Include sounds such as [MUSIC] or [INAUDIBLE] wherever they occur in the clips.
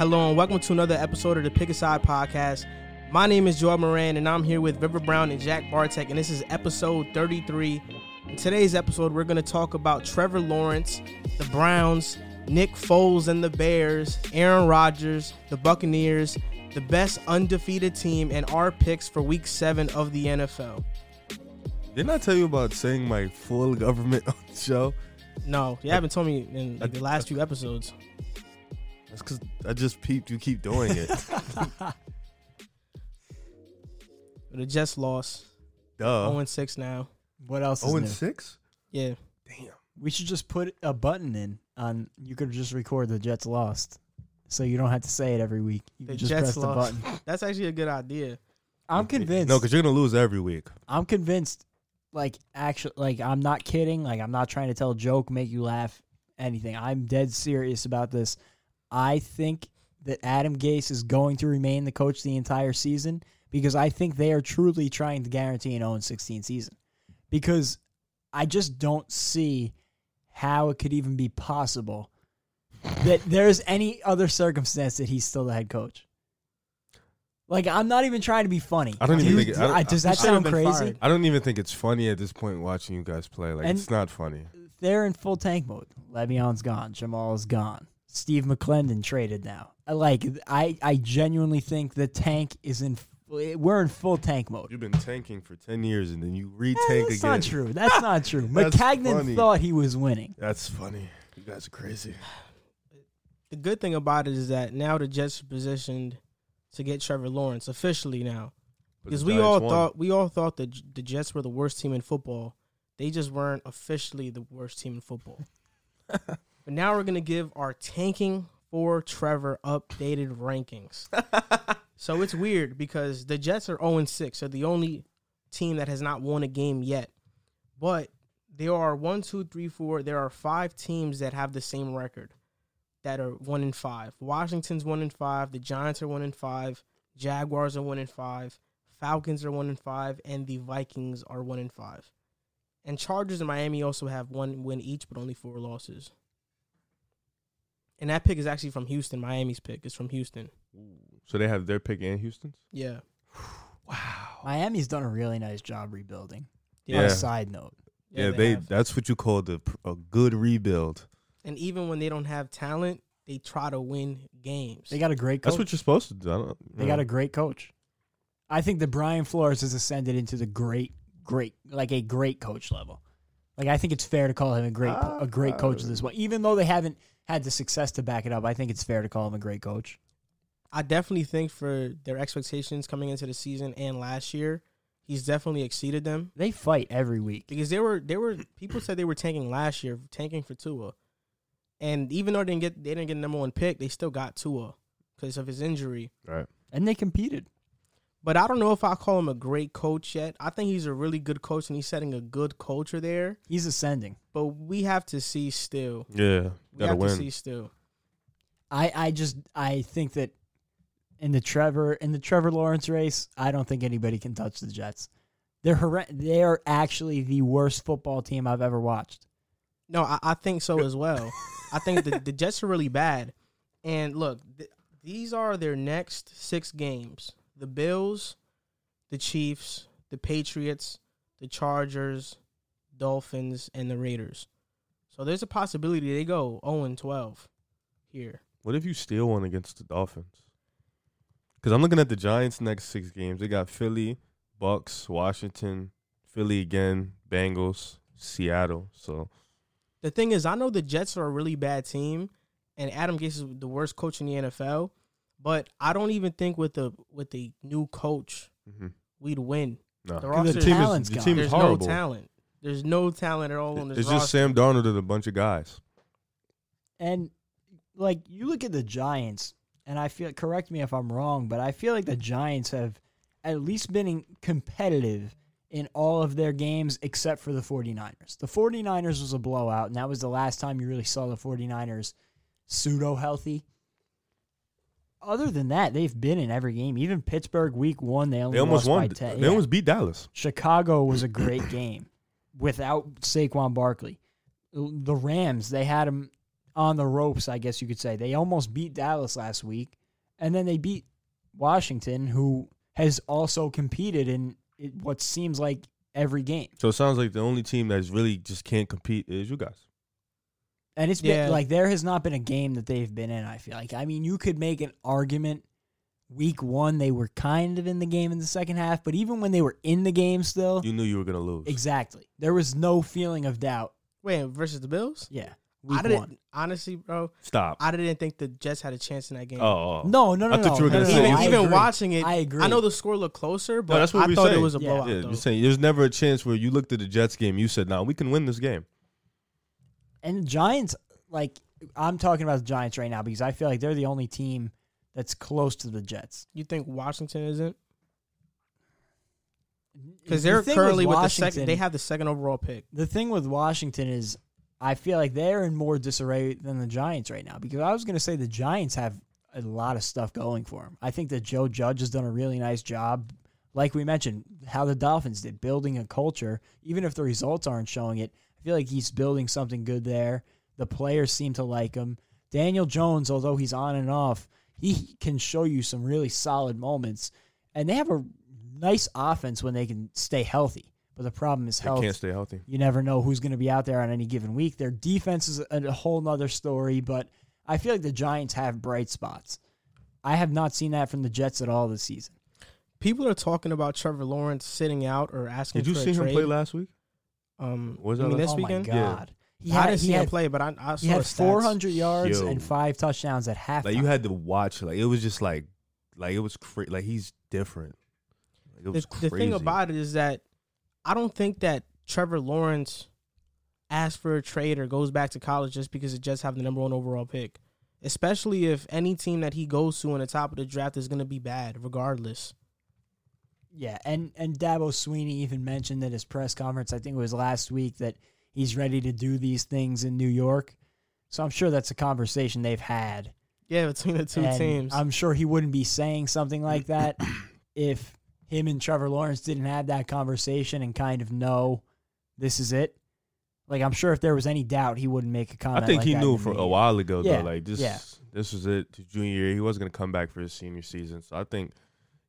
Hello and welcome to another episode of the Pick Aside Podcast. My name is Joel Moran and I'm here with River Brown and Jack Bartek, and this is episode 33. In today's episode, we're going to talk about Trevor Lawrence, the Browns, Nick Foles and the Bears, Aaron Rodgers, the Buccaneers, the best undefeated team, and our picks for week seven of the NFL. Didn't I tell you about saying my full government [LAUGHS] on the show? No, you haven't told me in like, the last few episodes. That's because I just peeped you keep doing it. [LAUGHS] the Jets lost. Duh. 0 6 now. What else oh is Oh new? and six? Yeah. Damn. We should just put a button in on. You could just record the Jets lost, so you don't have to say it every week. You The can just Jets press the button. [LAUGHS] That's actually a good idea. I'm convinced. No, because you're gonna lose every week. I'm convinced. Like actually, like I'm not kidding. Like I'm not trying to tell a joke, make you laugh, anything. I'm dead serious about this. I think that Adam Gase is going to remain the coach the entire season because I think they are truly trying to guarantee an 0 16 season. Because I just don't see how it could even be possible that there's any other circumstance that he's still the head coach. Like I'm not even trying to be funny. I don't Do even think it- I does that sound crazy? fired. I don't even think it's funny at this point watching you guys play. Like And- it's not funny. they're in full tank mode. Le'Veon's gone. Jamal's gone. Steve McLendon traded now. Like I, I genuinely think the tank is in. We're in full tank mode. You've been tanking for ten years and then you Eh, re-tank That's not true. That's not [LAUGHS] true. That's Maccagnan funny. thought he was winning. That's funny. You guys are crazy. The good thing about it is that now the Jets are positioned to get Trevor Lawrence officially now. Because we all won. thought we all thought that the Jets were the worst team in football. They just weren't officially the worst team in football. [LAUGHS] but now we're gonna give our tanking for Trevor updated rankings. [LAUGHS] so it's weird because the Jets are 0 6. They're the only team that has not won a game yet. But there are one, two, three, four. There are five teams that have the same record that are one in five. Washington's one in five. The Giants are one in five. Jaguars are one in five. Falcons are one in five, and the Vikings are one in five. And Chargers and Miami also have one win each, but only four losses. And that pick is actually from Houston. Miami's pick is from Houston. So they have their pick in Houston's. Yeah. [SIGHS] Wow. Miami's done a really nice job rebuilding. On Yeah. a side note, Yeah, they. have. that's what you call the a good rebuild. And even when they don't have talent, they try to win games. they got a great coach. That's what you're supposed to do. I don't, They got a great coach. I think that Brian Flores has ascended into the great, great, like a great coach level. Like I think it's fair to call him a great, a great coach at this point. Even though they haven't had the success to back it up, I think it's fair to call him a great coach. I definitely think for their expectations coming into the season and last year, he's definitely exceeded them. They fight every week. because they were they were people said they were tanking last year, tanking for Tua, and even though they didn't get they didn't get the number one pick, they still got Tua because of his injury. right. And they competed. But I don't know if I call him a great coach yet. I think he's a really good coach and he's setting a good culture there. He's ascending. But we have to see still. Yeah, We gotta have to see still. I, I just I think that in the Trevor in the Trevor Lawrence race, I don't think anybody can touch the Jets. They're horre- they are actually the worst football team I've ever watched. No, I, I think so as well. I think the, the Jets are really bad. And look, th- these are their next six games the Bills, the Chiefs, the Patriots, the Chargers, Dolphins, and the Raiders. So there's a possibility they go 0 12 here. What if you steal one against the Dolphins? Because I'm looking at the Giants' next six games. They got Philly, Bucks, Washington, Philly again, Bengals, Seattle. So The thing is, I know the Jets are a really bad team, and Adam Gase is the worst coach in the NFL. But I don't even think with the with the new coach mhm. we'd win. no, The the, roster- team is the team is There's horrible. no talent. There's no talent at all on this It's roster. just Sam Darnold and a bunch of guys. And like you look at the Giants, and I feel correct me if I'm wrong, but I feel like the Giants have at least been in- competitive in all of their games except for the 49ers. The 49ers was a blowout, and that was the last time you really saw the 49ers pseudo healthy. Other than that, they've been in every game. Even Pittsburgh week one, they only They almost lost won. by 10. They Yeah. almost beat Dallas. Chicago was a great [CLEARS THROAT] game without Saquon Barkley. The Rams, they had them on the ropes, I guess you could say. They almost beat Dallas last week, and then they beat Washington, who has also competed in what seems like every game. So it sounds like the only team that's really just can't compete is you guys. And it's Yeah. been like there has not been a game that they've been in. I feel like I mean you could make an argument. Week one, they were kind of in the game in the second half, but even when they were in the game, still You knew you were gonna lose. exactly there was no feeling of doubt. Wait, versus the Bills? Yeah, I didn't one. honestly, bro. Stop. I didn't think the Jets had a chance in that game. oh, oh. No, no, no, I thought no. you were no, gonna no, say- no, even I even agree. watching it, I agree. I know the score looked closer, but that's what I we thought say. it was a Yeah. blowout. Yeah, you're saying there's never a chance where you looked at the Jets game, you said, "Nah, we can win this game." And the Giants, like I'm talking about the Giants right now because I feel like they're the only team that's close to the Jets. You think Washington isn't? Because they're thing currently with, the Washington- second. They have the second overall pick. the thing with Washington is I feel like they're in more disarray than the Giants right now because I was going to say the Giants have a lot of stuff going for them. I think that Joe Judge has done a really nice job, like we mentioned, how the Dolphins did, building a culture. Even if the results aren't showing it, I feel like he's building something good there. The players seem to like him. Daniel Jones, although he's on and off, he can show you some really solid moments. And they have a nice offense when they can stay healthy. But the problem is They health. can't stay healthy. You never know who's going to be out there on any given week. Their defense is a, a whole nother story, but I feel like the Giants have bright spots. I have not seen that from the Jets at all this season. People are talking about Trevor Lawrence sitting out or asking Did you for see a him play last week? Um, Was you that mean last- this oh weekend? my god, he I had didn't he see him had, play, but I, I saw he had his stats. 400 yards Yo. and five touchdowns at halftime. Like you had to watch. Like it was just like, like it was crazy. like he's different. Like, it The, was the crazy. thing about it is that I don't think that Trevor Lawrence asks for a trade or goes back to college just because the Jets have the number one overall pick. Especially if any team that he goes to in the top of the draft is going to be bad, regardless. Yeah, and and Dabo Swinney even mentioned at his press conference, I think it was last week, that he's ready to do these things in New York. So I'm sure that's a conversation they've had. Yeah, between the two And teams. I'm sure he wouldn't be saying something like [CLEARS THROAT] that if him and Trevor Lawrence didn't have that conversation and kind of know this is it. Like I'm sure if there was any doubt, he wouldn't make a comment. I think like he knew for a while ago Yeah, though. Like this, yeah. this was it. His junior year, he wasn't gonna come back for his senior season. So I think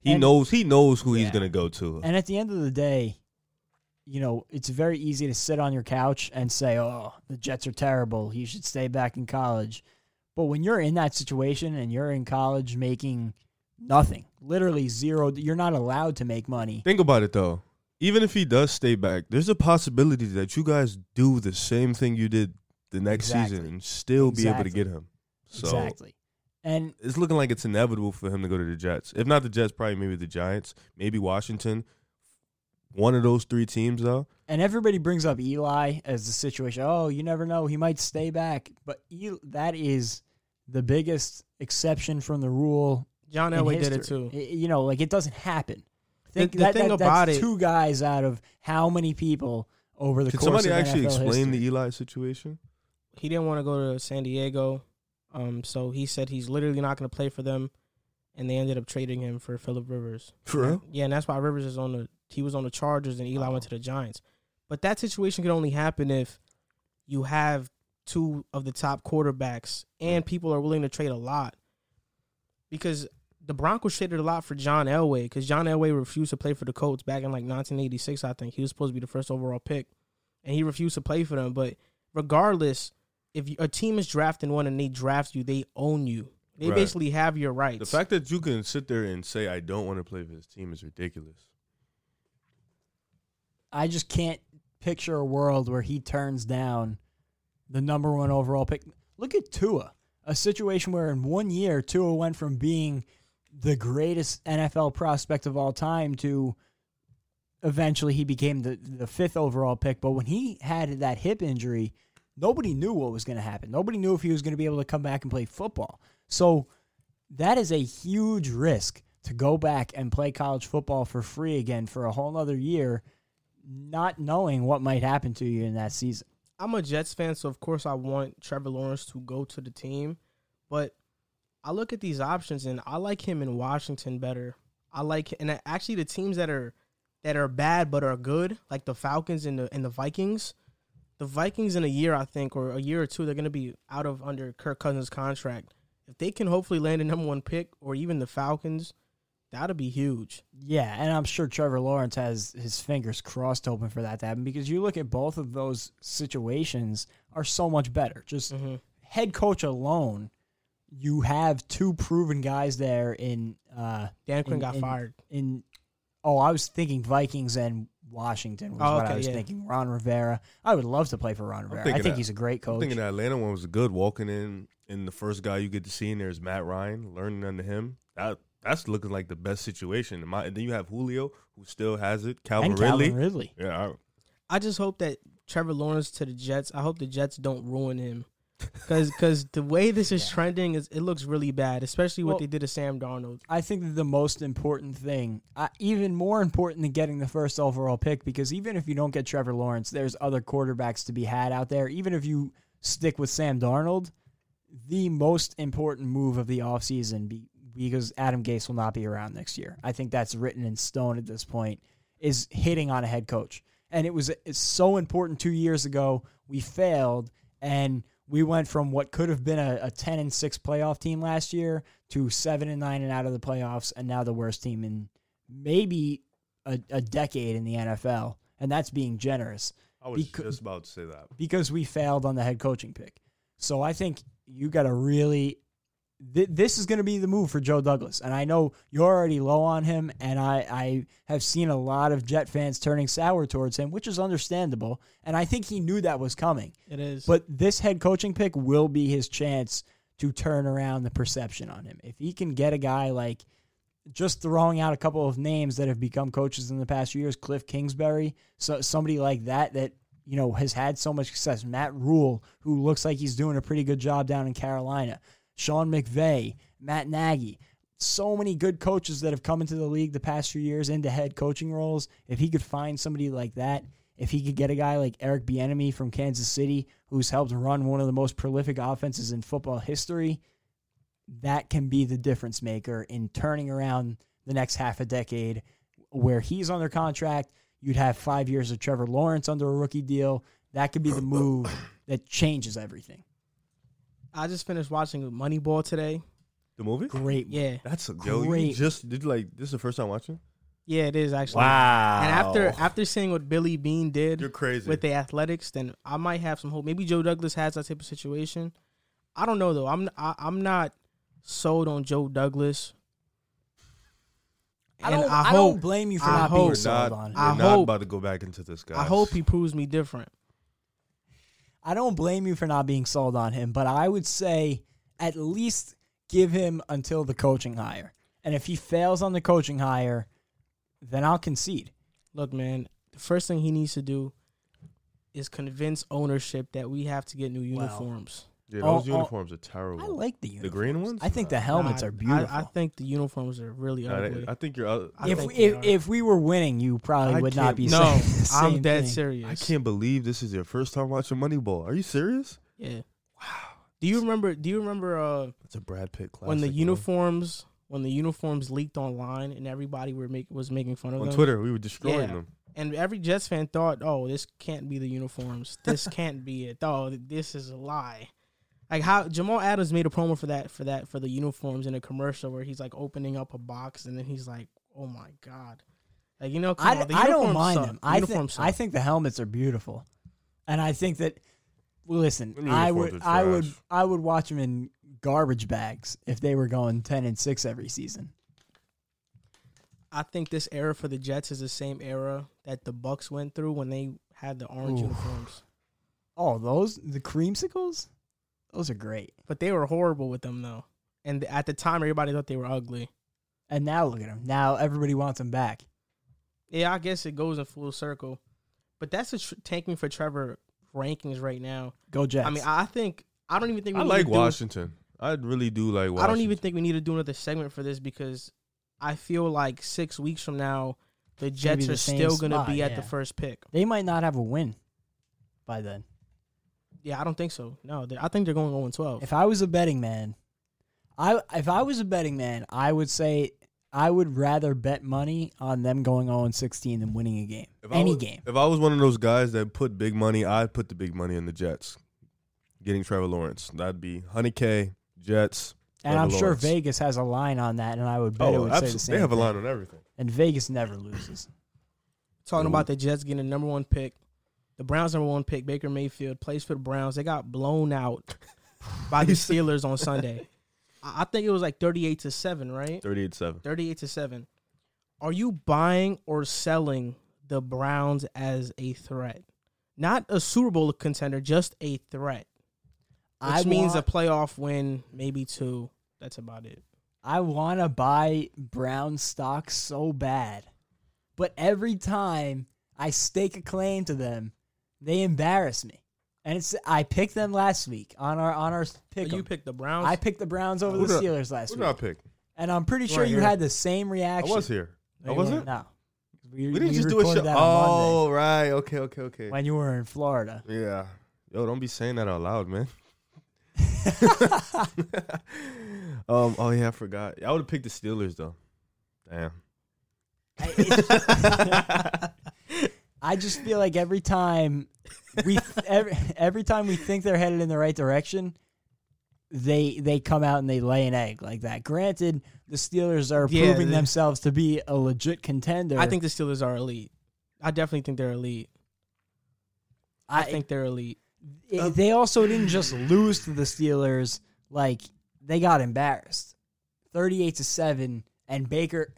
he And- knows. He knows who he's gonna go to. And at the end of the day, you know, it's very easy to sit on your couch and say, "Oh, the Jets are terrible. He should stay back in college." But when you're in that situation and you're in college making nothing, literally zero, you're not allowed to make money. Think about it though. Even if he does stay back, there's a possibility that you guys do the same thing you did the next Exactly. season and still be able to get him. So exactly. And it's looking like it's inevitable for him to go to the Jets. If not the Jets, probably maybe the Giants, maybe Washington. One of those three teams though. and everybody brings up Eli as the situation. Oh, you never know; he might stay back. But Eli, that is the biggest exception from the rule. John Elway did it history. too. I- You know, like it doesn't happen. Think the that, thing that- about that's it- two guys out of how many people over the Can course somebody of actually NFL explain history? the Eli situation? He didn't want to go to San Diego, um, so he said he's literally not going to play for them, and they ended up trading him for Philip Rivers. For real? Yeah, and that's why Rivers is on the he was on the Chargers and Eli went to the Giants. But that situation could only happen if you have two of the top quarterbacks and people are willing to trade a lot. Because the Broncos traded a lot for John Elway because John Elway refused to play for the Colts back in like 1986, I think. He was supposed to be the first overall pick, and he refused to play for them. But regardless, if you, a team is drafting one and they draft you, they own you. They Right. basically have your rights. The fact that you can sit there and say I don't want to play for this team is ridiculous. I just can't picture a world where he turns down the number one overall pick. Look at Tua, a situation where in one year Tua went from being the greatest NFL prospect of all time to eventually he became the the fifth overall pick. But when he had that hip injury, nobody knew what was going to happen. Nobody knew if he was going to be able to come back and play football. So that is a huge risk to go back and play college football for free again for a whole other year not knowing what might happen to you in that season. I'm a Jets fan, so of course I want Trevor Lawrence to go to the team. But I look at these options and I like him in Washington better. I like and actually the teams that are that are bad but are good, like the Falcons and the and the Vikings, the Vikings in a year, I think, or a year or two, they're going to be out of under Kirk Cousins' contract. If they can hopefully land a number one pick, or even the Falcons, that'd be huge. Yeah, and I'm sure Trevor Lawrence has his fingers crossed open for that to happen because you look at both of those situations are so much better. Just hmm head coach alone, you have two proven guys there in uh Dan Quinn In- got in- fired. in oh, I was thinking Vikings and Washington was Oh, what I was yeah. thinking. Ron Rivera. I would love to play for Ron Rivera. I thinking think that- he's a great coach. I'm coach. thinking the Atlanta one was good. Walking in, and the first guy you get to see in there is Matt Ryan. Learning under him, that that's looking like the best situation. And my- and then you have Julio, who still has it. Calvin and Ridley. Calvin Ridley. Yeah, I just hope that Trevor Lawrence to the Jets. I hope the Jets don't ruin him, because because the way this is Yeah. trending is it looks really bad, especially what Well- they did to Sam Darnold. I think that the most important thing, uh, even more important than getting the first overall pick, because even if you don't get Trevor Lawrence, there's other quarterbacks to be had out there. Even if you stick with Sam Darnold, the most important move of the offseason, be, because Adam Gase will not be around next year. I think that's written in stone at this point, is hitting on a head coach. And it was it's so important two years ago. We failed, and we went from what could have been a, a 10 and 6 playoff team last year to 7 and 9 and out of the playoffs, and now the worst team in maybe a, a decade in the NFL. And that's being generous I was Becau- just about to say that. because we failed on the head coaching pick. So I think you got to really. Th- this is going to be the move for Joe Douglas, and I know you're already low on him, and I, I have seen a lot of Jet fans turning sour towards him, which is understandable, and I think he knew that was coming. It is, But this head coaching pick will be his chance to turn around the perception on him. If he can get a guy like just throwing out a couple of names that have become coaches in the past few years, Cliff Kingsbury, so somebody like that that you know has had so much success, Matt Rhule, who looks like he's doing a pretty good job down in Carolina, Sean McVay, Matt Nagy. So many good coaches that have come into the league the past few years into head coaching roles. If he could find somebody like that, if he could get a guy like Eric Bieniemy from Kansas City, who's helped run one of the most prolific offenses in football history, that can be the difference maker in turning around the next half a decade where he's under contract. You'd have five years of Trevor Lawrence under a rookie deal. That could be the move that changes everything. I just finished watching Moneyball today. The movie? Great. Yeah, That's a yo. You Great. just did you like this is the first time watching? yeah, it is actually. Wow. And after after seeing what Billy Beane did you're crazy. with the Athletics, then I might have some hope. Maybe Joe Douglas has that type of situation. I don't know though. I'm I, I'm not sold on Joe Douglas. I And don't, I I, hope don't blame you for I not hope- being sold not, on him. we're I not hope- about to go back into this, guy. I hope he proves me different. I don't blame you for not being sold on him, but I would say at least give him until the coaching hire. And if he fails on the coaching hire, then I'll concede. Look, man, the first thing he needs to do is convince ownership that we have to get new uniforms. Yeah, Oh, those oh, uniforms are terrible. I like the uniforms. the green ones. I think the helmets Nah, are beautiful. I, I think the uniforms are really Nah, ugly. I think you're. Uh, if think we, if, are. if we were winning, you probably I would not be no, saying the [LAUGHS] I'm same dead thing. serious. I can't believe this is your first time watching Moneyball. Are you serious? Yeah. Wow. Do you remember? Do you remember uh, it's a Brad Pitt classic. when the bro. uniforms when the uniforms leaked online and everybody were make, was making fun of them? on them? Twitter, we were destroying Yeah. them. And every Jets fan thought, "Oh, this can't be the uniforms. This can't be it. Oh, this is a lie." Like how Jamal Adams made a promo for that for that for the uniforms in a commercial where he's like opening up a box and then he's like, "Oh my god!" Like you know, come I, on, the I don't mind suck. them. I think suck. I think the helmets are beautiful, and I think that. Listen, I would, I would. I would watch them in garbage bags if they were going ten and six every season. I think this era for the Jets is the same era that the Bucks went through when they had the orange Ooh. uniforms. Oh, those the creamsicles, those are great. But they were horrible with them though. And at the time everybody thought they were ugly. And now look at them. Now everybody wants them back. Yeah, I guess it goes in full circle. But that's a tr- tanking for Trevor rankings right now. Go Jets. I mean, I think I don't even think we I need like to do, Washington. I really do like Washington. I don't even think we need to do another segment for this because I feel like 6 weeks from now the Jets the are same still going to be at the first pick. they might not have a win by then. Yeah, I don't think so. No, I think they're going 0 12. If I was a betting man, I if I was a betting man, I would say I would rather bet money on them going 0 16 than winning a game. If Any was- game. If I was one of those guys that put big money, I'd put the big money in the Jets. Getting Trevor Lawrence. That'd be 100K, Jets. And Trevor I'm sure Lawrence. Vegas has a line on that, and I would bet it Oh, would say the absolutely. same. They have a thing. line on everything. And Vegas never loses. Talking Ooh. about the Jets getting the number one pick, the Browns number one pick, Baker Mayfield plays for the Browns. They got blown out [LAUGHS] by the Steelers on Sunday. [LAUGHS] I I think it was like thirty-eight to seven, right? 38 7. Thirty-eight to seven. Are you buying or selling the Browns as a threat? Not a Super Bowl contender, just a threat. Which I means want, a playoff win, maybe two. That's about it. I want to buy Brown stock so bad, but every time I stake a claim to them, they embarrass me. And it's I picked them last week on our on our pick. You picked the Browns. I picked the Browns over Who the did I- Steelers last Who week, did I pick? and I'm pretty sure weren't you here. had the same reaction. I was here. I No, you wasn't? No, we, We didn't just do a show. that on Monday Oh, right. Okay, okay, okay. when you were in Florida. Yeah. Yo, don't be saying that out loud, man. [LAUGHS] [LAUGHS] um. Oh yeah, I forgot. I would have picked the Steelers though. Damn. I just feel like every time we [LAUGHS] every, every time we think they're headed in the right direction, they they come out and they lay an egg like that. Granted, the Steelers are Yeah, proving they- themselves to be a legit contender. I think the Steelers are elite. I definitely think they're elite. I, I think they're elite. it- uh, they also didn't just lose to the Steelers; like they got embarrassed, thirty-eight to seven. And Baker,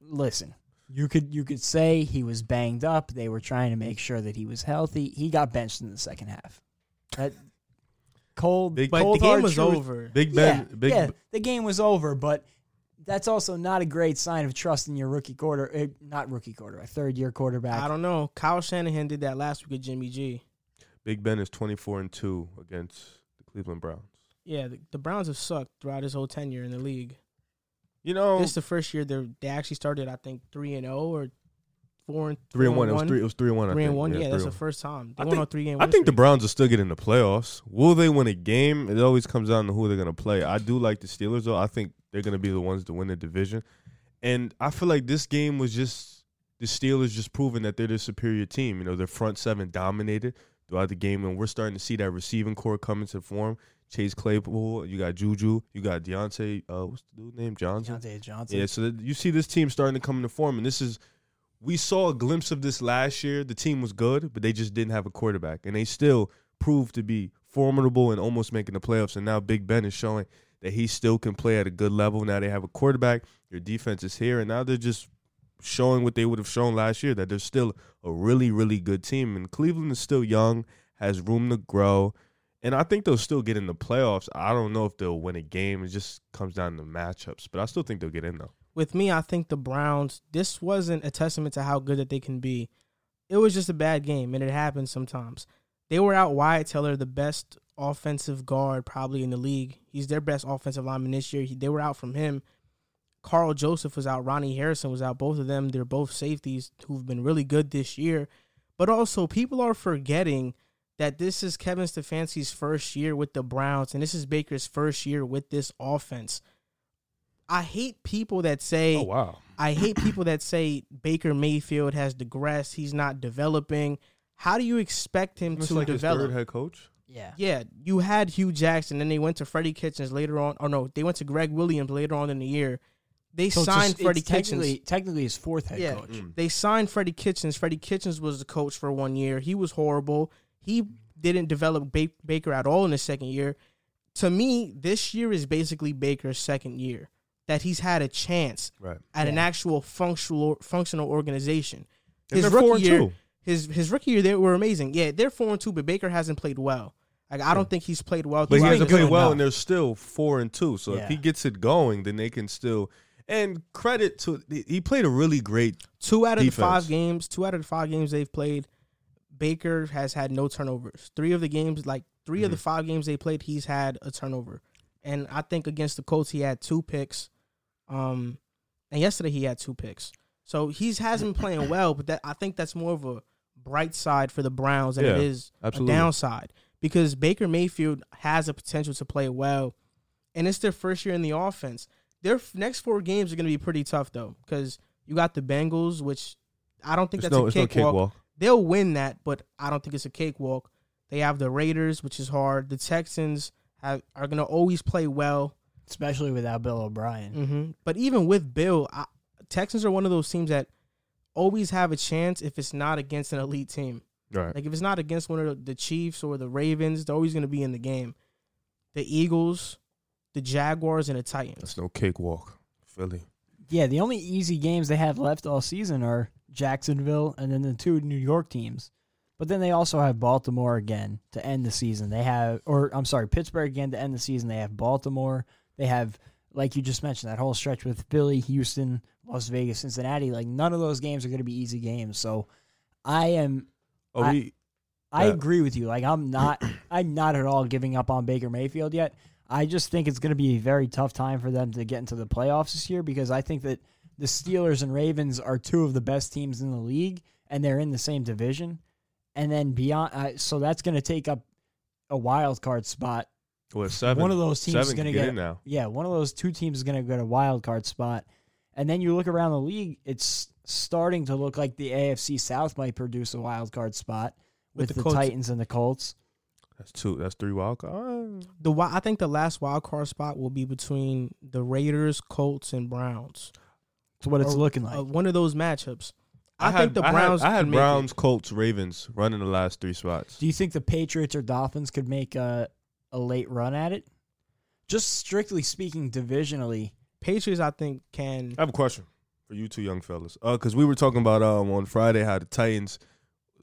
listen, you could you could say he was banged up. They were trying to make sure that he was healthy. He got benched in the second half. That cold, Big- But cold the game was truth. over. Big Yeah, Ben. Big. yeah, the game was over, but that's also not a great sign of trust in your rookie quarter, eh, not rookie quarter, a third year quarterback. I don't know. Kyle Shanahan did that last week with Jimmy G. Big Ben is twenty four and two against the Cleveland Browns. Yeah, the, the Browns have sucked throughout his whole tenure in the league. You know, This is the first year they they actually started. I think three and zero or four and three and one. It was three. It was three and one. I Three and one. Yeah, three that's the first time they I went think- three game. I think the Browns will still get in the playoffs. Will they win a game? It always comes down to who they're going to play. I do like the Steelers, though. I think they're going to be the ones to win the division. And I feel like this game was just the Steelers just proving that they're the superior team. You know, their front seven dominated throughout the game, and we're starting to see that receiving core come into form. Chase Claypool, you got Juju, you got Diontae. Uh, what's the dude name? Johnson. Diontae Johnson. Yeah, so you see this team starting to come into form, and this is we saw a glimpse of this last year. The team was good, but they just didn't have a quarterback, and they still proved to be formidable and almost making the playoffs. And now Big Ben is showing that he still can play at a good level. Now they have a quarterback. Your defense is here, and now they're just showing what they would have shown last year that they're still a really, really good team. And Cleveland is still young, has room to grow. And I think they'll still get in the playoffs. I don't know if they'll win a game. It just comes down to matchups. But I still think they'll get in though. with me, I think the Browns. This wasn't a testament to how good that they can be. It was just a bad game, and it happens sometimes. They were out Wyatt Teller, the best offensive guard probably in the league. He's their best offensive lineman this year. He, they were out from him. Karl Joseph was out. Ronnie Harrison was out. Both of them, they're both safeties who've been really good this year. But also, people are forgetting that this is Kevin Stefanski's first year with the Browns, and this is Baker's first year with this offense. I hate people that say Oh wow. I hate people that say Baker Mayfield has digressed. He's not developing. How do you expect him It's to like his develop? third head coach. Yeah. Yeah, you had Hue Jackson, then they went to Freddie Kitchens later on. Or no, they went to Gregg Williams later on in the year. They So it's signed just- Freddie it's technically, Kitchens. technically his fourth head Yeah. coach. Mm. They signed Freddie Kitchens. Freddie Kitchens was the coach for one year. He was horrible. He didn't develop ba- Baker at all in his second year. To me, this year is basically Baker's second year that he's had a chance Right. at an actual functional functional organization. His they're four rookie year, two. his his rookie year, they were amazing. Yeah, they're four and two, but Baker hasn't played well. Like I don't think he's played well. But he hasn't played well, enough. and they're still four and two. So if he gets it going, then they can still. And credit to he played a really great. Two out of Defense. the five games, two out of the five games they've played, Baker has had no turnovers. Three of the games, like 3 of the Mhm. five games they played, he's had a turnover. And I think against the Colts, he had two picks. Um, and yesterday he had two picks. So he's hasn't playing well, but that I think that's more of a bright side for the Browns than it Yeah, is Absolutely. a downside because Baker Mayfield has a potential to play well, and it's their first year in the offense. their f- next four games are going to be pretty tough though, because you got the Bengals, which I don't think It's that's no, a it's no cakewalk. Cakewalk. They'll win that, but I don't think it's a cakewalk. They have the Raiders, which is hard. The Texans have, are going to always play well. especially without Bill O'Brien. hmm But even with Bill, I, Texans are one of those teams that always have a chance if it's not against an elite team. Right. Like if it's not against one of the Chiefs or the Ravens, they're always going to be in the game. The Eagles, the Jaguars, and the Titans. That's no cakewalk. Philly. Yeah, the only easy games they have left all season are Jacksonville and then the two New York teams. But then they also have Baltimore again to end the season. They have, or I'm sorry, Pittsburgh again to end the season. They have Baltimore. They have, like you just mentioned, that whole stretch with Philly, Houston, Las Vegas, Cincinnati. Like none of those games are going to be easy games. So I am, Oh, I- we I agree with you. Like I'm not, [CLEARS THROAT] I'm not at all giving up on Baker Mayfield yet. I just think it's going to be a very tough time for them to get into the playoffs this year because I think that the Steelers and Ravens are two of the best teams in the league, and they're in the same division. And then beyond, uh, so that's going to take up a wild card spot. what seven. One of those teams is going to can get get now. yeah, one of those two teams is going to get a wild card spot. And then you look around the league, it's starting to look like the AFC South might produce a wild card spot with, With the the, Titans and the Colts. That's two. That's three wild cards. The wi- I think the last wild card spot will be between the Raiders, Colts, and Browns. That's what it's Or, looking like. Uh, one of those matchups. I, had, think the I had- Browns. I had, can make it. Browns, Colts, Ravens running the last three spots. Do you think the Patriots or Dolphins could make a a late run at it? Just strictly speaking, divisionally, Patriots, I think, can. I have a question for you two young fellas. Uh, because we were talking about um on Friday how the Titans,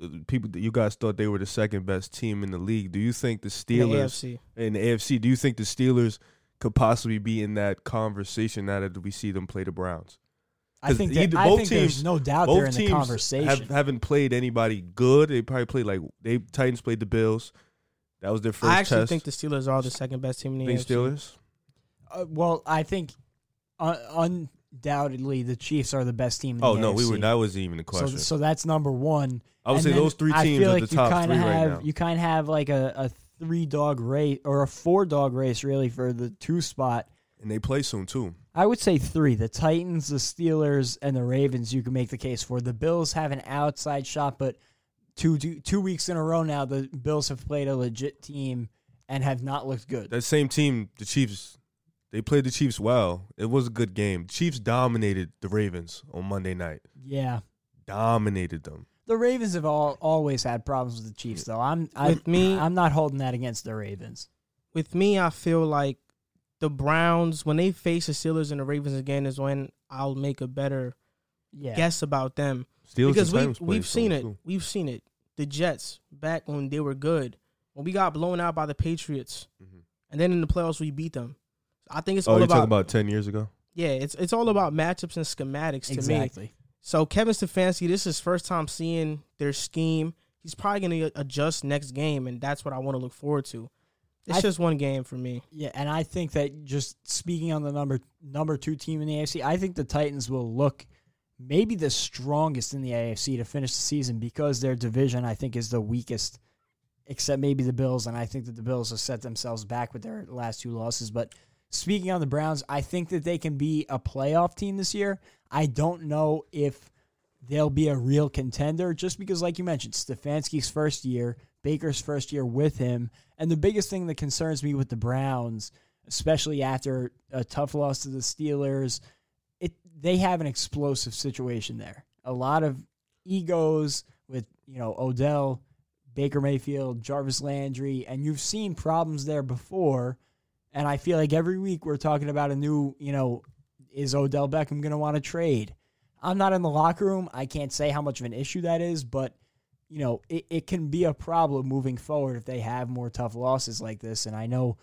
uh, people, you guys thought they were the second best team in the league. Do you think the in the Steelers AFC. in the AFC? Do you think the Steelers could possibly be in that conversation now that we see them play the Browns? I 'Cause think that, either- I both think teams- there's no doubt they're in Both the teams conversation. have, haven't played anybody good. They probably played like they Titans played the Bills. That was their first I actually test. think the Steelers are the second best team in the Think AFC. Steelers. Uh, well, I think un- undoubtedly the Chiefs are the best team. In Oh the no, we were. That wasn't even a question. so that's number one. I would And say those three I teams feel are like the you top kinda three have, right now. You kind of have like a, a three dog race or a four dog race really for the two spot. and they play soon too. I would say three: the Titans, the Steelers, and the Ravens. You can make the case for the Bills have an outside shot, but two two, two weeks in a row now, the Bills have played a legit team and have not looked good. That same team, the Chiefs, they played the Chiefs well. It was a good game. Chiefs dominated the Ravens on Monday night. yeah, Dominated them. the Ravens have all always had problems with the Chiefs, though. I'm I, With me- I'm not holding that against the Ravens. With me, I feel like the Browns, when they face the Steelers and the Ravens again, is when I'll make a better Yeah, guess about them. Steelers because and we Titans played we've seen it. too. We've seen it. The Jets back when they were good, when we got blown out by the Patriots, Mhm. and then in the playoffs we beat them. I think it's Oh, all you're about, talking about ten years ago. yeah. It's it's all about matchups and schematics to me. exactly. So Kevin Stefanski, this is his first time seeing their scheme. He's probably going to adjust next game, and that's what I want to look forward to. It's I- just one game for me. Yeah, and I think that just speaking on the number number two team in the AFC, I think the Titans will look maybe the strongest in the AFC to finish the season because their division I think is the weakest, except maybe the Bills, and I think that the Bills have set themselves back with their last two losses. But speaking on the Browns, I think that they can be a playoff team this year. I don't know if they'll be a real contender just because, like you mentioned, Stefanski's first year, Baker's first year with him. And the biggest thing that concerns me with the Browns, especially after a tough loss to the Steelers, it they have an explosive situation there. A lot of egos with, you know, Odell, Baker Mayfield, Jarvis Landry, and you've seen problems there before. And I feel like every week we're talking about a new, you know, is Odell Beckham going to want to trade? I'm not in the locker room. I can't say how much of an issue that is, but you know, it, it can be a problem moving forward if they have more tough losses like this. And I know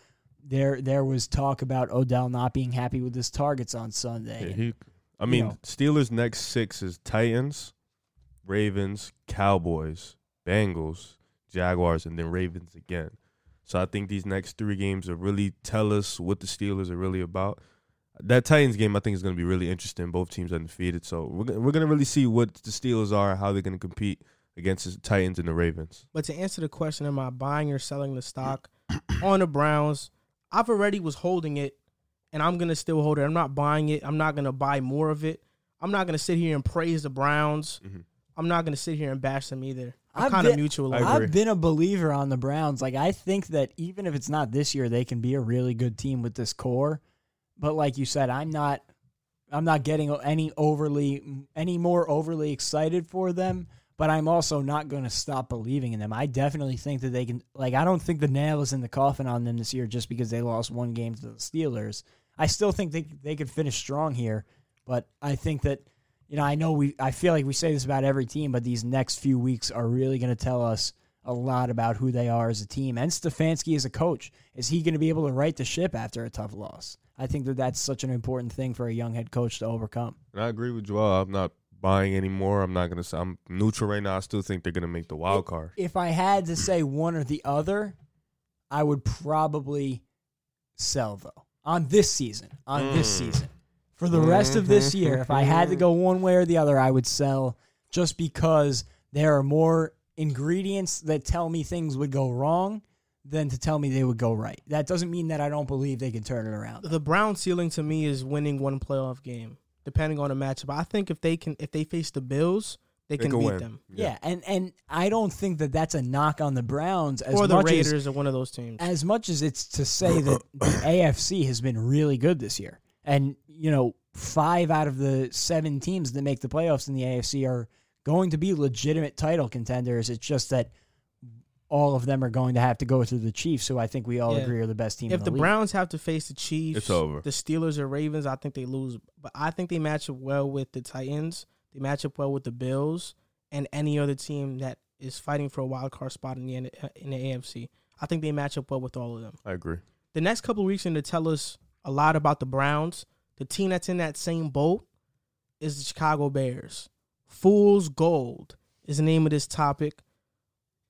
there there was talk about Odell not being happy with his targets on Sunday. Yeah, he, I mean, know. Steelers next six is Titans, Ravens, Cowboys, Bengals, Jaguars, and then Ravens again. So I think these next three games will really tell us what the Steelers are really about. That Titans game, I think, is going to be really interesting. Both teams are undefeated, so we're we're going to really see what the Steelers are, how they're going to compete against the Titans and the Ravens. But to answer the question, am I buying or selling the stock [CLEARS THROAT] on the Browns? I've already was holding it, and I'm gonna still hold it. I'm not buying it. I'm not gonna buy more of it. I'm not gonna sit here and praise the Browns. Mhm. I'm not gonna sit here and bash them either. I'm I've kind of been- mutual. I've been a believer on the Browns. Like I think that even if it's not this year, they can be a really good team with this core. But like you said, I'm not I'm not getting any overly any more overly excited for them, but I'm also not going to stop believing in them. I definitely think that they can like I don't think the nail is in the coffin on them this year just because they lost one game to the Steelers. I still think they they could finish strong here, but I think that you know, I know we I feel like we say this about every team, but these next few weeks are really going to tell us a lot about who they are as a team and Stefanski as a coach. Is he going to be able to right the ship after a tough loss? I think that that's such an important thing for a young head coach to overcome. And I agree with Joel. I'm not buying anymore. I'm not gonna. say I'm neutral right now. I still think they're gonna make the wild card. If I had to say one or the other, I would probably sell though on this season. On this Mm. season, for the rest of this year, if I had to go one way or the other, I would sell just because there are more ingredients that tell me things would go wrong than to tell me they would go right. That doesn't mean that I don't believe they can turn it around. the Brown ceiling to me is winning one playoff game, depending on the matchup. I think if they can, if they face the Bills, they, They can can beat win. them. Yeah, and and I don't think that that's a knock on the Browns as or the much as Raiders are one of those teams. as much as it's to say that [COUGHS] the AFC has been really good this year. And, you know, five out of the seven teams that make the playoffs in the AFC are going to be legitimate title contenders. It's just that all of them are going to have to go through the Chiefs, who I think we all Yeah. agree are the best team If in the the, league. Browns have to face the Chiefs, It's over. The Steelers or Ravens, I think they lose. But I think they match up well with the Titans. They match up well with the Bills and any other team that is fighting for a wild card spot in the N- in the AFC. I think they match up well with all of them. I agree. The next couple of weeks are going to tell us a lot about the Browns. The team that's in that same boat is the Chicago Bears. Fool's Gold is the name of this topic.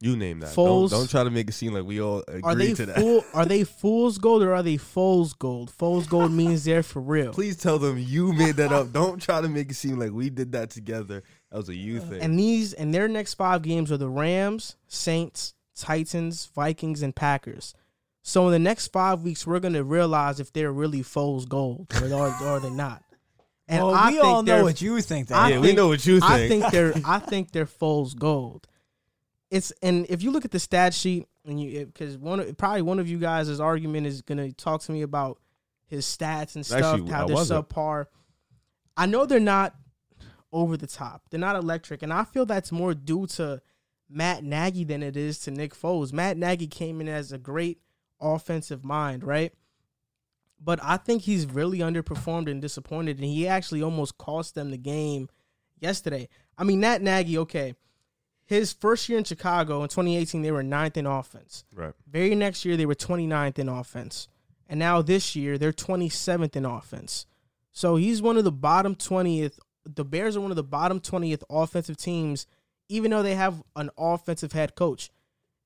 You name that. Foles- Don't, don't try to make it seem like we all agree Are they to that. fool? [LAUGHS] Are they Fool's Gold or are they Fool's Gold? Fool's Gold means they're for real. Please tell them you made that up. Don't try to make it seem like we did that together. That was a you uh, thing. And these and their next five games are the Rams, Saints, Titans, Vikings, and Packers. So in the next five weeks, we're gonna realize if they're really fool's gold or or, or they're not. And well, I we think all know what you think. That yeah, is. we know what you think. I think they're I [LAUGHS] think they're fool's gold. It's and if you look at the stat sheet and you because one probably one of you guys' argument is gonna talk to me about his stats and stuff Actually, how I they're wasn't. subpar. I know they're not over the top. They're not electric, and I feel that's more due to Matt Nagy than it is to Nick Foles. Matt Nagy came in as a great offensive mind, right? But I think he's really underperformed and disappointed, and he actually almost cost them the game yesterday. I mean, Matt Nagy, okay, his first year in Chicago in 2018, they were ninth in offense. right. Very next year, they were 29th in offense. And now this year, they're 27th in offense. So he's one of the bottom 20th. The Bears are one of the bottom 20th offensive teams, even though they have an offensive head coach.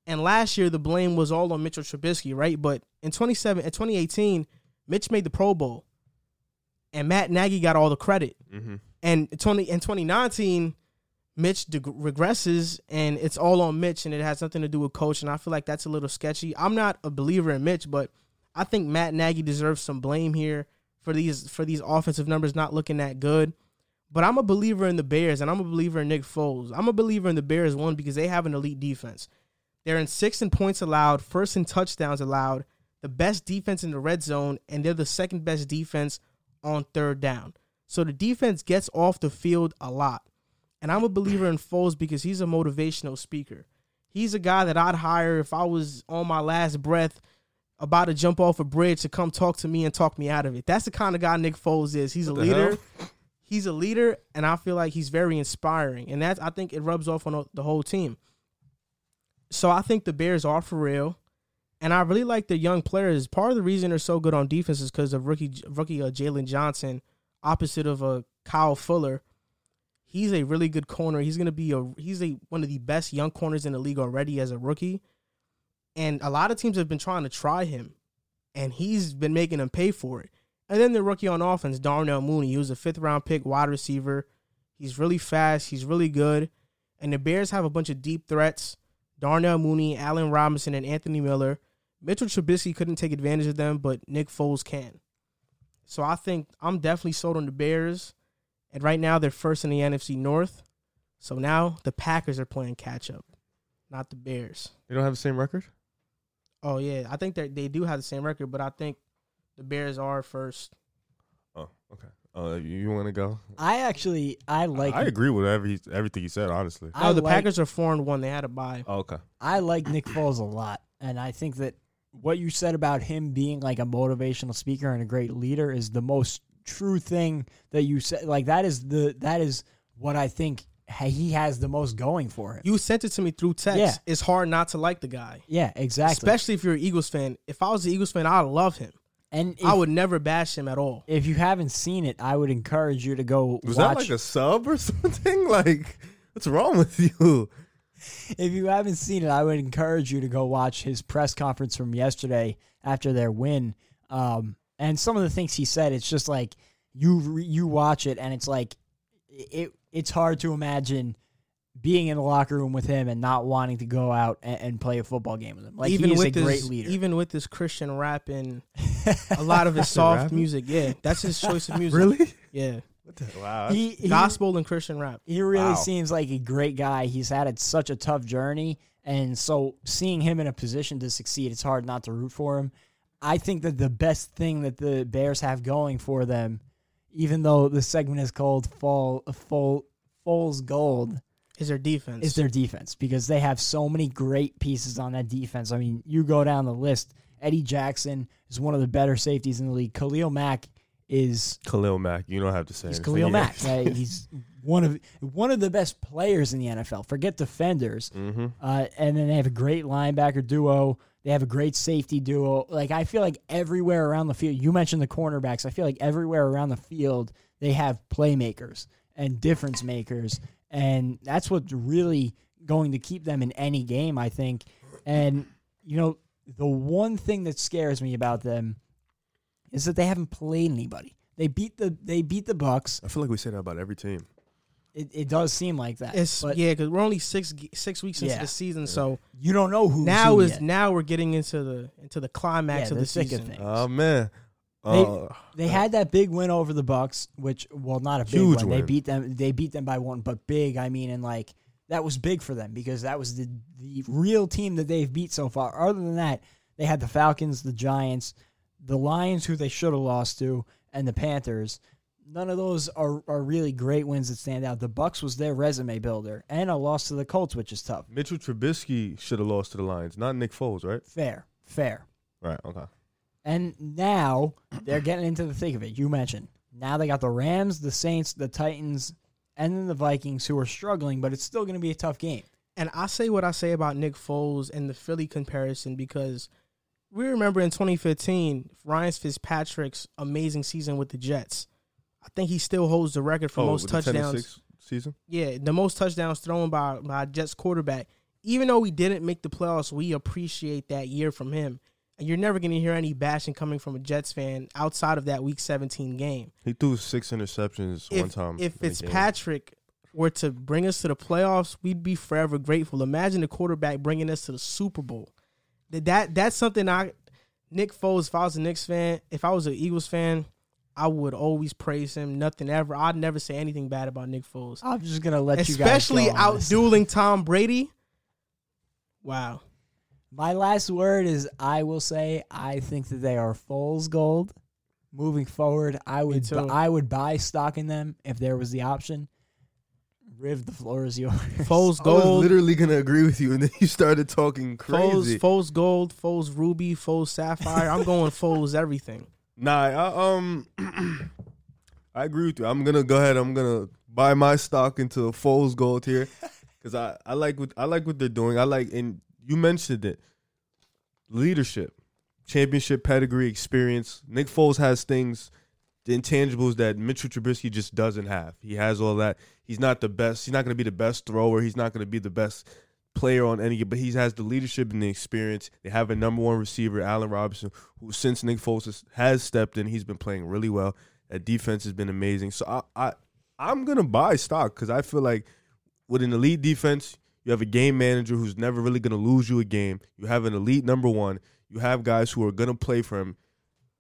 And last year, the blame was all on Mitchell Trubisky, right? But in 27, in 2018, Mitch made the Pro Bowl, and Matt Nagy got all the credit. Mm-hmm. And 20 in 2019, Mitch deg- regresses, and it's all on Mitch, and it has nothing to do with coach. And I feel like that's a little sketchy. I'm not a believer in Mitch, but I think Matt Nagy deserves some blame here for these for these offensive numbers not looking that good. But I'm a believer in the Bears, and I'm a believer in Nick Foles. I'm a believer in the Bears one because they have an elite defense. They're in sixth in points allowed, first in touchdowns allowed, the best defense in the red zone, and they're the second best defense on third down. So the defense gets off the field a lot. And I'm a believer in Foles because he's a motivational speaker. He's a guy that I'd hire if I was on my last breath about to jump off a bridge to come talk to me and talk me out of it. That's the kind of guy Nick Foles is. He's a What the leader. hell? He's a leader, and I feel like he's very inspiring. And that's I think it rubs off on the whole team. So I think the Bears are for real. And I really like the young players. Part of the reason they're so good on defense is because of rookie rookie uh, Jaylon Johnson, opposite of uh, Kyle Fuller. He's a really good corner. He's gonna be a he's a one of the best young corners in the league already as a rookie. And a lot of teams have been trying to try him, and he's been making them pay for it. And then the rookie on offense, Darnell Mooney, he was a fifth round pick wide receiver. He's really fast. He's really good. And the Bears have a bunch of deep threats. Darnell Mooney, Allen Robinson, and Anthony Miller. Mitchell Trubisky couldn't take advantage of them, but Nick Foles can. So I think I'm definitely sold on the Bears. And right now they're first in the NFC North. So now the Packers are playing catch up, not the Bears. They don't have the same record. Oh yeah, I think that they do have the same record, but I think the Bears are first. Oh, okay. Uh, you, you want to go? I actually I like I agree with every everything he said. Honestly. I Oh, the like- Packers are four and one. They had a bye. Oh, okay. I like Nick Foles a lot, and I think that what you said about him being like a motivational speaker and a great leader is the most true thing that you said. Like that is the that is what I think he has the most going for him. You sent it to me through text. Yeah. It's hard not to like the guy, yeah, exactly. especially if you're an Eagles fan. If I was an Eagles fan, I'd love him. and if, I would never bash him at all. if you haven't seen it, I would encourage you to go Was watch. that like a sub or [LAUGHS] something? Like, what's wrong with you? if you haven't seen it, I would encourage you to go watch his press conference from yesterday after their win. Um, and some of the things he said, it's just like you re- you watch it, and it's like it. It's hard to imagine being in the locker room with him and not wanting to go out and, and play a football game with him. Like even he is with a his, great leader. even with this Christian rap and [LAUGHS] a lot of his soft music, yeah, that's his choice of music. Really? Yeah, What the, wow. he, he gospel and Christian rap. He really Wow. seems like a great guy. He's had it such a tough journey, and so seeing him in a position to succeed, it's hard not to root for him. I think that the best thing that the Bears have going for them, even though the segment is called "Fall Fall Foles Gold," Is their defense? is their defense because they have so many great pieces on that defense. I mean, you go down the list. Eddie Jackson is one of the better safeties in the league. Khalil Mack is Khalil Mack. You don't have to say. He's anything. Khalil [LAUGHS] Mack. He's [LAUGHS] one of one of the best players in the NFL. Forget defenders. Mm-hmm. Uh, and then they have a great linebacker duo. They have a great safety duo. Like I feel like everywhere around the field, you mentioned the cornerbacks. I feel like everywhere around the field they have playmakers and difference makers, and that's what's really going to keep them in any game. I think. And you know, the one thing that scares me about them is that they haven't played anybody. They beat the they beat the Bucks. I feel like we say that about every team. It, it does seem like that. It's but yeah, because we're only six six weeks into Yeah. the season, so you don't know who now who is yet. now we're getting into the into the climax Yeah, of the the of season. things. Oh man. They- Uh, They had that big win over the Bucks, which well, not a big Huge win. They beat them. They beat them by one, but big. I mean, and like that was big for them because that was the the real team that they've beat so far. Other than that, they had the Falcons, the Giants, the Lions, who they should have lost to, and the Panthers. None of those are, are really great wins that stand out. The Bucks was their resume builder, and a loss to the Colts, which is tough. Mitchell Trubisky should have lost to the Lions, not Nick Foles, right? Fair, fair. Right. Okay. And now they're getting into the thick of it. You mentioned. Now they got the Rams, the Saints, the Titans, and then the Vikings who are struggling, but it's still going to be a tough game. And I say what I say about Nick Foles and the Philly comparison because we remember in 2015 Ryan Fitzpatrick's amazing season with the Jets. I think he still holds the record for oh, most 10 and touchdowns. season. Yeah, the most touchdowns thrown by by Jets quarterback. Even though we didn't make the playoffs, we appreciate that year from him. And you're never going to hear any bashing coming from a Jets fan outside of that Week 17 game. He threw six interceptions one time. if in the game. Fitzpatrick were to bring us to the playoffs, we'd be forever grateful. Imagine the quarterback bringing us to the Super Bowl. That that that's something I Nick Foles. If I was a Knicks fan, if I was an Eagles fan, I would always praise him. Nothing ever. I'd never say anything bad about Nick Foles. I'm just going to let you guys especially go out dueling Tom Brady. Wow. My last word is I will say I think that they are Foles gold. Moving forward, I would bu- I would buy stock in them if there was the option. Riv, the floor is yours. Foles [LAUGHS] I was gold, literally gonna agree with you, and then you started talking Foles, crazy. Foles gold, Foles ruby, Foles sapphire. I'm going Foles everything. Nah, I, um, [CLEARS THROAT] I agree with you. I'm gonna go ahead. I'm gonna buy my stock into Foles Gold here [LAUGHS] because I, I like what I like what they're doing. I like, and you mentioned it, leadership, championship pedigree, experience. Nick Foles has things, the intangibles that Mitchell Trubisky just doesn't have. He has all that. He's not the best. He's not gonna be the best thrower. He's not gonna be the best player on any, but he has the leadership and the experience. They have a number one receiver, Allen Robinson, who since Nick Foles has, has stepped in, he's been playing really well. That defense has been amazing. So I, I I'm gonna buy stock because I feel like with an elite defense, you have a game manager who's never really gonna lose you a game. You have an elite number one. You have guys who are gonna play for him.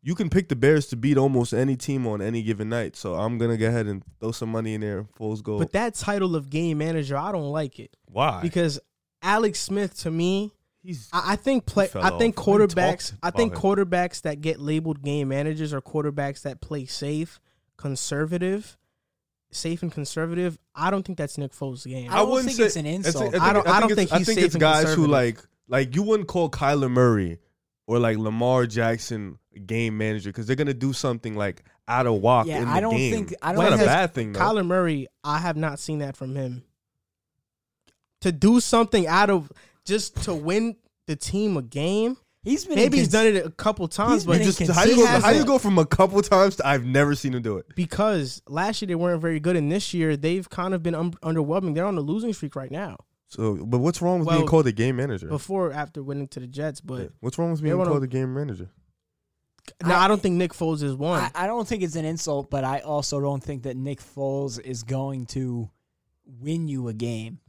you can pick the Bears to beat almost any team on any given night. So I'm gonna go ahead and throw some money in there. Foles go. But that title of game manager, I don't like it Why? because Alex Smith to me, he's I, I think play. I think off. What quarterbacks. I think about quarterbacks that get labeled game managers are quarterbacks that play safe, conservative, safe and conservative. I don't think that's Nick Foles' game. I don't wouldn't think say- it's an it's- insult. I don't- I don't it's- think I he's think safe it's and guys who like like you wouldn't call Kyler Murray or like Lamar Jackson game manager because they're gonna do something like out of walk Yeah, in the I don't game. think- I don't not a bad thing. Though. Kyler Murray, I have not seen that from him. To do something out of just to win the team a game. He's been Maybe he's incons- done it a couple times, He's but just inconsistent. how you, go, how hasn't. you go from a couple times to I've never seen him do it. because last year they weren't very good, and this year they've kind of been un- underwhelming. They're on a losing streak right now. So, but what's wrong with being called a game manager? Before, after winning to the Jets, but Yeah. What's wrong with being called a game manager? no, I, I- don't think Nick Foles is one. I, I don't think it's an insult, but I also don't think that Nick Foles is going to win you a game.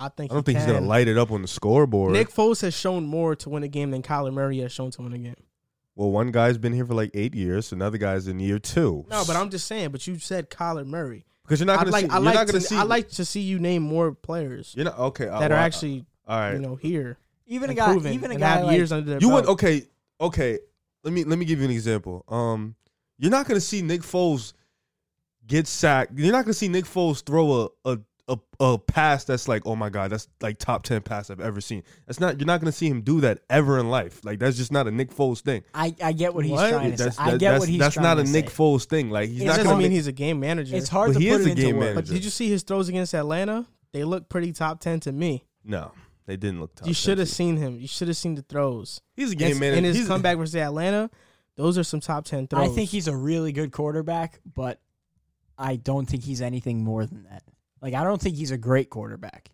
I think I don't he think he's gonna light it up on the scoreboard. Nick Foles has shown more to win a game than Kyler Murray has shown to win a game. well, one guy's been here for like eight years, another guy's in year two. No, but I'm just saying. But you said Kyler Murray. because you're not gonna like, see. I You're like not gonna to, see. I like to see you name more players You're not okay. uh, that are well, actually all right. you know here. Even a and guy, even a and guy have like, years under their You belt. would okay, okay. Let me let me give you an example. Um, you're not gonna see Nick Foles get sacked. You're not gonna see Nick Foles throw a a a, a pass that's like, oh my god, that's like top ten pass I've ever seen. That's not. You're not gonna see him do that ever in life. Like that's just not a Nick Foles thing. I, I get what he's What? trying to That's say. I get that's, what he's that's trying not to a Nick say. Foles thing. Like he's It not It gonna mean he's a game manager. It's hard But to he put is it a into game words. manager. But did you see his throws against Atlanta? They look pretty top ten to me. no, they didn't look. Top you should have seen him. You should have seen the throws. He's a game Against- manager. in his He's- comeback versus Atlanta. Those are some top ten throws. I think he's a really good quarterback, but I don't think he's anything more than that. Like I don't think he's a great quarterback.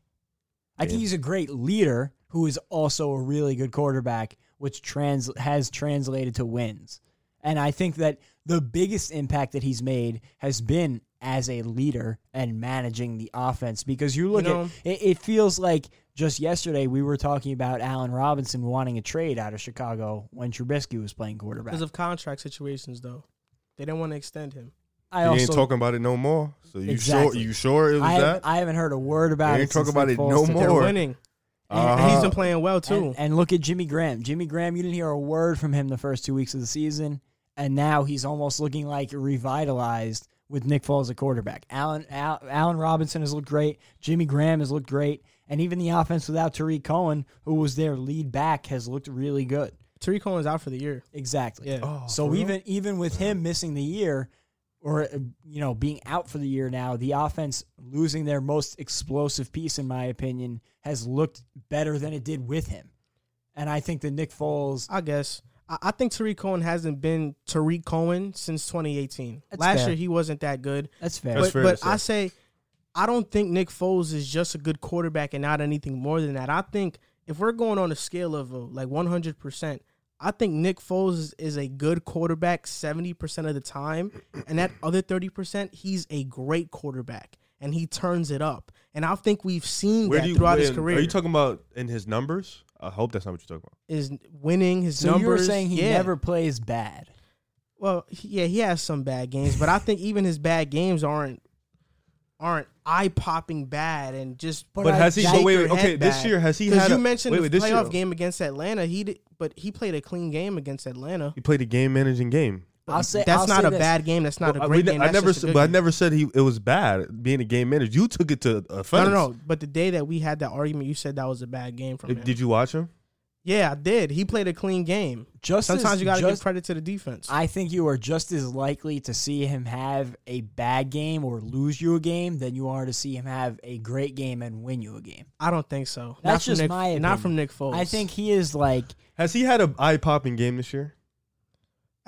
I think he's a great leader who is also a really good quarterback, which trans has translated to wins. And I think that the biggest impact that he's made has been as a leader and managing the offense. Because you look know- at it, it feels like just yesterday we were talking about Allen Robinson wanting a trade out of Chicago when Trubisky was playing quarterback. because of contract situations, though. They didn't want to extend him. I He also ain't talking about it no more. So you Exactly. sure? You sure it was I that? I haven't heard a word about They it. ain't talking about it no took They're more. winning, and, Uh-huh. and he's been playing well too. And, and look at Jimmy Graham. Jimmy Graham, you didn't hear a word from him the first two weeks of the season, and now he's almost looking like revitalized with Nick Foles at quarterback. Allen Al, Allen Robinson has looked great. Jimmy Graham has looked great, and even the offense without Tarik Cohen, who was their lead back, has looked really good. Tarik Cohen's out for the year. Exactly. Yeah. Oh, So for real? even even with him missing the year, or uh, you know being out for the year now, the offense losing their most explosive piece, in my opinion, has looked better than it did with him. And I think that Nick Foles, I guess. I, I think Tarik Cohen hasn't been Tarik Cohen since 2018. That's Last fair. year he wasn't that good. that's fair. That's but fair but to I say I don't think Nick Foles is just a good quarterback and not anything more than that. I think if we're going on a scale of uh, like 100%, I think Nick Foles is, is a good quarterback 70% of the time. And that other 30%, he's a great quarterback and he turns it up. And I think we've seen Where that you, throughout his when- career. Are you talking about in his numbers? I hope that's not what you're talking about. is winning his so numbers. you were saying he yeah. never plays bad. Well, yeah, he has some bad games, but I think even his bad games aren't aren't eye popping bad and just. But But has he? shake But wait, wait. Okay, head this year has he Because you a, mentioned wait, the wait, this playoff year, game against Atlanta, he did, but he played a clean game against Atlanta. He played a game managing game. I'll say That's I'll not say a this. bad game. That's not Well, a I- great we ne- game. I never, just a said, good but I never said he it was bad being a game manager. You took it to offense. No, no, no. But the day that we had that argument, you said that was a bad game from uh, him. Did you watch him? Yeah, I did. He played a clean game. Just Sometimes as, you got to give credit to the defense. I think you are just as likely to see him have a bad game or lose you a game than you are to see him have a great game and win you a game. I don't think so. That's not from just Nick, my Not from Nick Foles. I think he is like Has he had a eye popping game this year?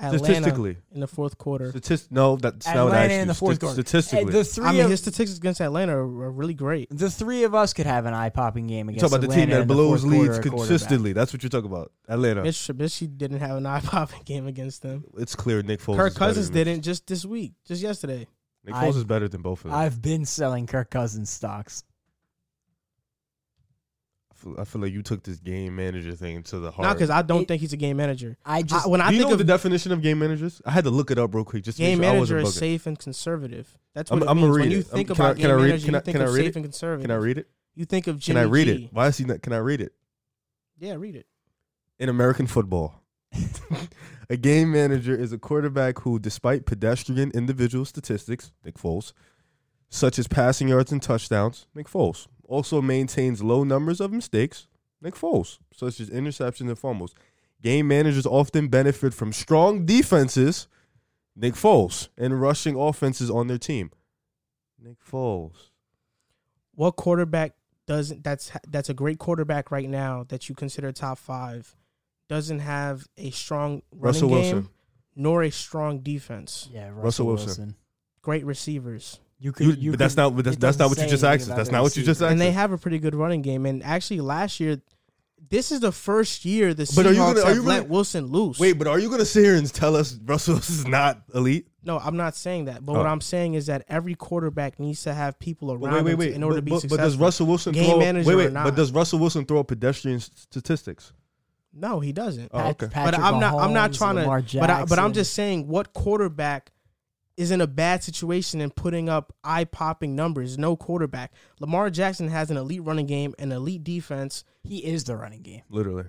Atlanta Statistically, in the fourth quarter. Statist- no, that's not what Atlanta actually. in the fourth quarter. Statistically, the three I mean, of his statistics against Atlanta are, are really great. the three of us could have an eye popping game you against talk about the Atlanta team that in blows fourth quarter leads at quarterback. consistently. That's what you're talking about. Atlanta. Mitch Trubisky didn't have an eye popping game against them. it's clear Nick Foles. Kirk is better Cousins than- didn't just this week, just yesterday. Nick I- Foles is better than both of them. I've been selling Kirk Cousins stocks. Feel, I feel like you took this game manager thing to the heart. Not because I don't It- think he's a game manager. I just I, when I Do you think know of the definition of game managers? I had to look it up real quick. Just to game make sure I manager wasn't is bugging. safe and conservative. That's I'm- what it I'ma means. read when you it. think Um, can I- about can I game read- manager, can I- you think can I of read safe it? and conservative. Can I read it? You think of Jimmy Can Jimmy I read G. it? Why is he not? Can I read it? Yeah, read it. in American football. [LAUGHS] a game manager is a quarterback who, despite pedestrian individual statistics, Nick Foles, such as passing yards and touchdowns, Nick Foles, also maintains low numbers of mistakes, Nick Foles, such as interceptions and fumbles. Game managers often benefit from strong defenses, Nick Foles, and rushing offenses on their team, Nick Foles. What quarterback doesn't? That's that's a great quarterback right now that you consider top five. Doesn't have a strong running Russell game Wilson. nor a strong defense. yeah, Russell, Russell Wilson. Wilson. Great receivers, You could, You, you but that's could- not. But that's, that's not what you just anything asked. That's not what you just receiver. asked. and they have a pretty good running game. And actually, last year, this is the first year the But are Seahawks you gonna- are have you let Wilson loose. Wait, but are you gonna sit here and tell us Russell [LAUGHS] is not elite? No, I'm not saying that. But what Oh. I'm saying is that every quarterback needs to have people around Wait, wait, wait. to- in order but, to be but, successful. but does Russell Wilson Game throw? manager Wait, or wait. not. But does Russell Wilson throw pedestrian statistics? no, he doesn't. Oh, okay. Patrick but I'm not. I'm not trying to. Lamar But I, but I'm just saying, what quarterback is in a bad situation and putting up eye popping numbers? No quarterback. Lamar Jackson has an elite running game, an elite defense. he is the running game. Literally.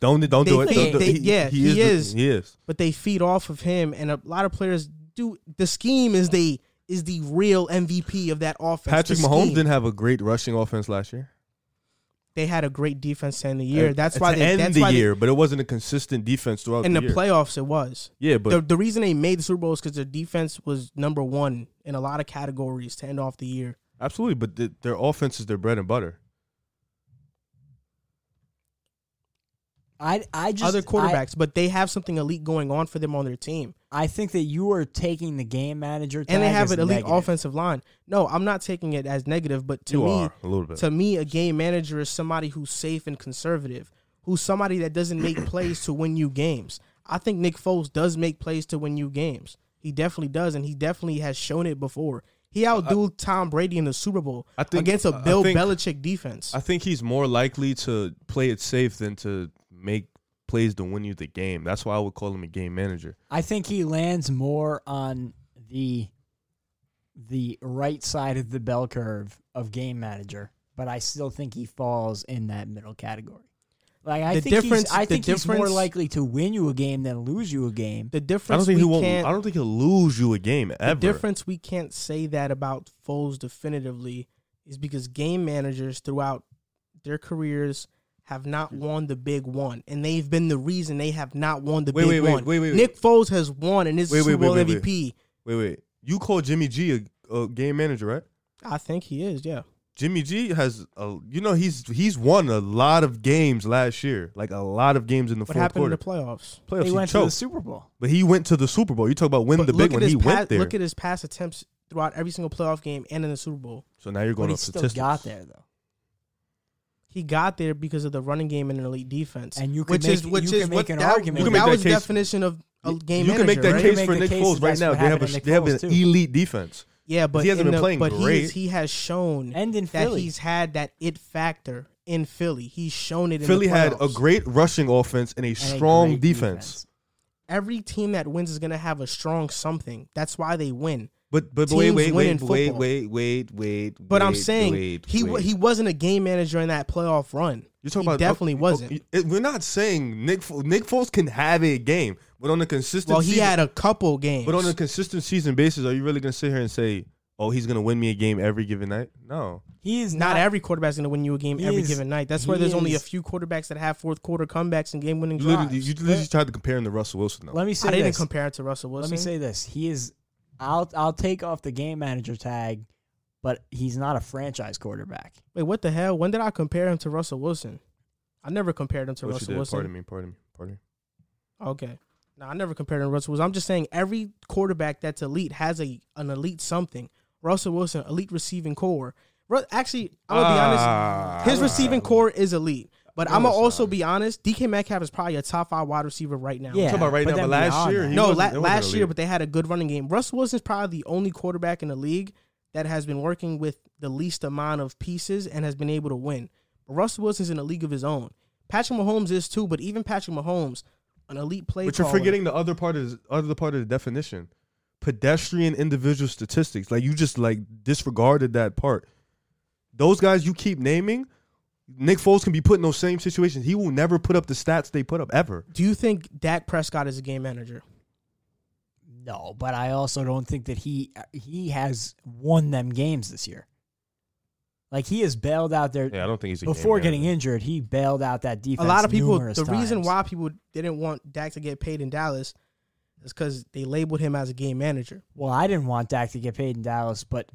Don't don't They do it. Don't- they- he- yeah, he, he is. the- he is. but they feed off of him, and a lot of players do. The scheme is the is the real MVP of that offense. Patrick Mahomes didn't have a great rushing offense last year. They had a great defense to end the year. At- That's why the they. end That's the why year, but it wasn't a consistent defense throughout they, in the the playoffs it was. yeah, but the, the reason they made the Super Bowl is because their defense was number one in a lot of categories to end off the year. absolutely. But the, their offense is their bread and butter. I I just Other I- quarterbacks, but they have something elite going on for them on their team, I, think that you are taking the game manager and they have as an elite negative. offensive line. No, I'm not taking it as negative, but to you me, are a little bit. to me, a game manager is somebody who's safe and conservative, who's somebody that doesn't make plays to win you games. I think Nick Foles does make plays to win you games. He definitely does, and he definitely has shown it before. He outdueled Tom Brady in the Super Bowl I think- against a Bill think- Belichick defense. I think he's more likely to play it safe than to make plays to win you the game. That's why I would call him a game manager. I think he lands more on the the right side of the bell curve of game manager, but I still think he falls in that middle category. Like I The think difference- he's, I think he's more likely to win you a game than lose you a game. the difference I don't difference think we he won't. I don't think he'll lose you a game ever. the difference we can't say that about Foles definitively is because game managers throughout their careers have not won the big one, and they've been the reason they have not won the Wait, big wait, wait, one. wait, wait, wait. Nick Foles has won and is Wait, wait, Super Bowl wait, wait, wait. MVP. Wait, wait. You call Jimmy G a, a game manager, right? I think he is. Yeah, Jimmy G has a. You know he's he's won a lot of games last year, like a lot of games in the what fourth happened quarter. in the playoffs? Playoffs, He he went to the Super Bowl. but he went to the Super Bowl. You talk about winning But the big one. He pass, went there. look at his pass attempts throughout every single playoff game and in the Super Bowl. so now you're going But going he off still got there though. He got there because of the running game and an elite defense, And you can which make- is which you is can make what an that, argument. You can that make was that the case. definition of a game you manager. can make that right? You case can for make the Nick case Foles right now. They have a, they have an too. elite defense. Yeah, but he hasn't been the- playing but great. He has shown And in that Philly. he's had that it factor in Philly. He's shown it. In Philly the had a great rushing offense and a and a strong defense. Every team that wins is going to have a strong something. That's why they win. But but wait Teams wait win wait wait wait wait wait. But I'm saying wait, he wait. he wasn't a game manager in that playoff run. You're talking he about definitely oh, wasn't. Oh, it- we're not saying Nick Fo- Nick Foles can have a game, but on a consistent Well, he season, had a couple games. but on a consistent season basis, are you really gonna sit here and say, "Oh, he's gonna win me a game every given night"? No. He is not, not, every quarterback's going to win you a game every is- given night. That's why there's only a few quarterbacks that have fourth quarter comebacks and game winning You drives. literally, you literally tried to compare him to Russell Wilson. Though. Let me say I didn't compare it to Russell Wilson. Let me say this. He is. I'll I'll take off the game manager tag, but he's not a franchise quarterback. Wait, what the hell? When did I compare him to Russell Wilson? I never compared him to What you Russell did, Wilson. pardon me, pardon me, pardon me. Okay. No, I never compared him to Russell Wilson. I'm just saying every quarterback that's elite has a an elite something. Russell Wilson, elite receiving corps. Actually, I'm gonna be Ah, honest. His receiving corps is elite. But No, I'm gonna also not. be honest. DK Metcalf is probably a top five wide receiver right now. Yeah, talking about right but now, but last year, he no, wasn't- la- last year, but they had a good running game. Russell Wilson's probably the only quarterback in the league that has been working with the least amount of pieces and has been able to win. But Russell Wilson's in a league of his own. Patrick Mahomes is too, but even Patrick Mahomes, an elite player. But you're caller- forgetting the other part of the other part of the definition. Pedestrian individual statistics. Like you just like disregarded that part. Those guys you keep naming, Nick Foles can be put in those same situations. He will never put up the stats they put up ever. Do you think Dak Prescott is a game manager? No, but I also don't think that he he has won them games this year. Like he has bailed out there. Yeah, I don't think he's a before game getting injured. He bailed out that defense. a lot of people numerous the reason why people didn't want Dak to get paid in Dallas is because they labeled him as a game manager. Well, I didn't want Dak to get paid in Dallas, but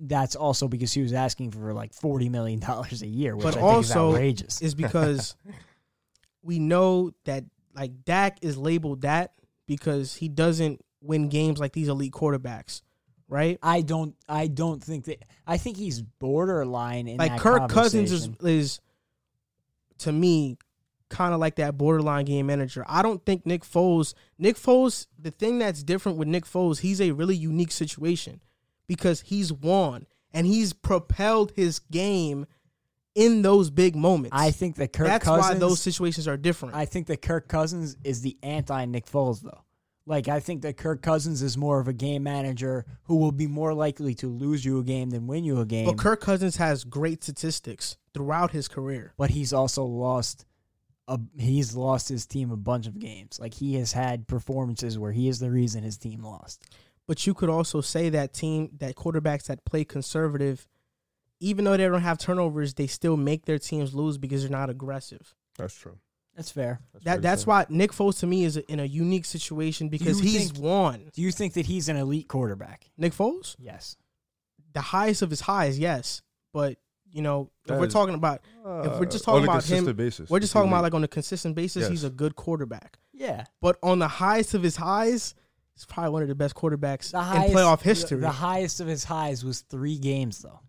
that's also because he was asking for like forty million dollars a year, which But I think also, is outrageous. Is because [LAUGHS] we know that like Dak is labeled that because he doesn't win games like these elite quarterbacks, right? I don't. I don't think that. I think he's borderline in like Kirk Cousins is is to me kind of like that borderline game manager. I don't think Nick Foles. Nick Foles. The thing that's different with Nick Foles, he's a really unique situation because he's won and he's propelled his game in those big moments. I think that Kirk that's Cousins. why those situations are different. I think that Kirk Cousins is the anti Nick Foles, though. Like I think that Kirk Cousins is more of a game manager who will be more likely to lose you a game than win you a game. but Kirk Cousins has great statistics throughout his career. but he's also lost a he's lost his team a bunch of games. Like he has had performances where he is the reason his team lost. But you could also say that team, that quarterbacks that play conservative, even though they don't have turnovers, they still make their teams lose because they're not aggressive. That's true. That's fair. That that's why Nick Foles to me is in a unique situation because he's think- won. Do you think that he's an elite quarterback? Nick Foles, Yes. the highest of his highs, yes, but you know if we're is- talking about, If we're just Uh, on talking a about him, basis, we're just is talking about like on a consistent basis, he's a good quarterback. Yeah. But on the highest of his highs, he's probably one of the best quarterbacks The in playoff history. The, highest of his highs was three games though.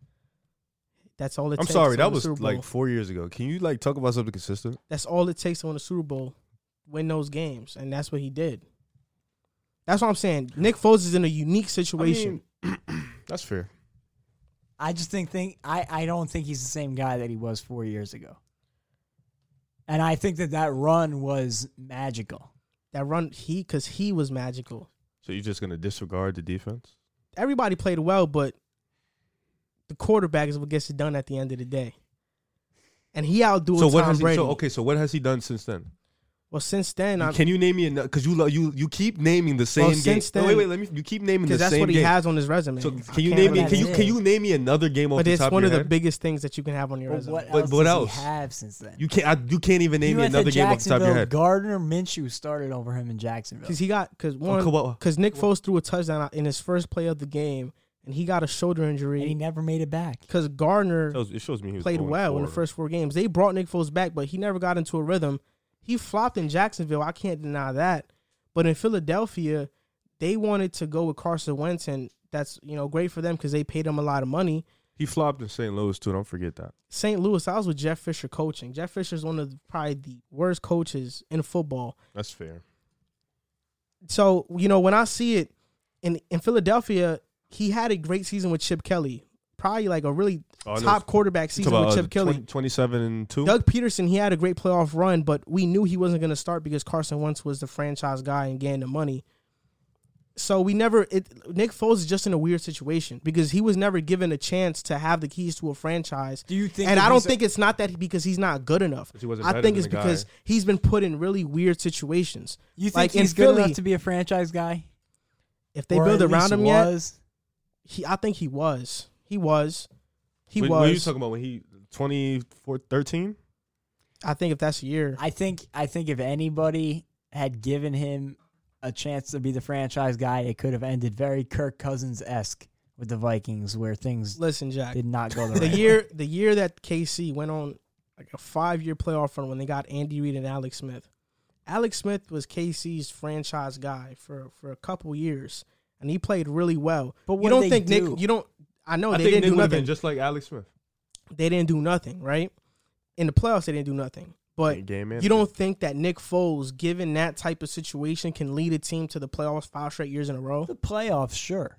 that's all it I'm takes. sorry, that was like four years ago. Can you like talk about something consistent? That's all it takes to win a Super Bowl, win those games, and that's what he did. That's what I'm saying. Nick Foles is in a unique situation. [CLEARS THROAT] That's fair. I just think think I, I don't think he's the same guy that he was four years ago. And I think that that run was magical. that run, he because he was magical. So you're just gonna disregard the defense? Everybody played well, but the quarterback is what gets it done at the end of the day. And he outdoing So what Tom has he? Brady. So okay, so what has he done since then? Well, since then, I'm, Can you name me another? Because you lo- you you keep naming the same game. since No, then- wait, wait. Let me. You keep naming the because that's same what he game. has on his resume. So I can you can't name me? really Can you can you name me another game off But the it's top one of of your the head? biggest things that you can have on your But resume. what But- else what does else? he have since then? You can't. I, you can't even name He me went to another game off the top of your Jacksonville. head. Gardner Minshew started over him in Jacksonville. Because he got because one Okay, because Nick Foles threw a touchdown in his first play of the game, and he got a shoulder injury. and he injury never made it back. because Gardner It shows, it shows me he was played going well in the forward. first four games. They brought Nick Foles back, but he never got into a rhythm. He flopped in Jacksonville. I can't deny that. But in Philadelphia, they wanted to go with Carson Wentz, and that's you know great for them because they paid him a lot of money. He flopped in St. Louis too. Don't forget that. St. Louis, I was with Jeff Fisher coaching. Jeff Fisher is one of the, probably the worst coaches in football. That's fair. So you know when I see it in in Philadelphia, he had a great season with Chip Kelly. Probably like a really Oh, top quarterback season talk with Chip uh, Kelly. 20 27 and two. Doug Pederson, he had a great playoff run, but we knew he wasn't going to start because Carson Wentz was the franchise guy and getting the money. So we never. It, Nick Foles is just in a weird situation because he was never given a chance to have the keys to a franchise. Do you think? And I don't he's a- think it's not that because he's not good enough. he wasn't I think than it's the guy. because he's been put in really weird situations. you think like he's good Philly- enough to be a franchise guy. If they Or build around least him yet, he, I think he was. He was. He What- was. What are you talking about when he 24, 13? I think if that's a year, I think. I think if anybody had given him a chance to be the franchise guy, it could have ended very Kirk Cousins esque with the Vikings, where things listen, Jack. did not go the the right way. year the year that KC went on like a five year playoff run when they got Andy Reid and Alex Smith. Alex Smith was KC's franchise guy for for a couple years, and he played really well. But you don't did think they do? Nick? You don't. I know I they think didn't Nick do nothing. been just like Alex Smith. they didn't do nothing, right? In the playoffs, they didn't do nothing. But game you don't think that Nick Foles, given that type of situation, can lead a team to the playoffs five straight years in a row? the playoffs, sure.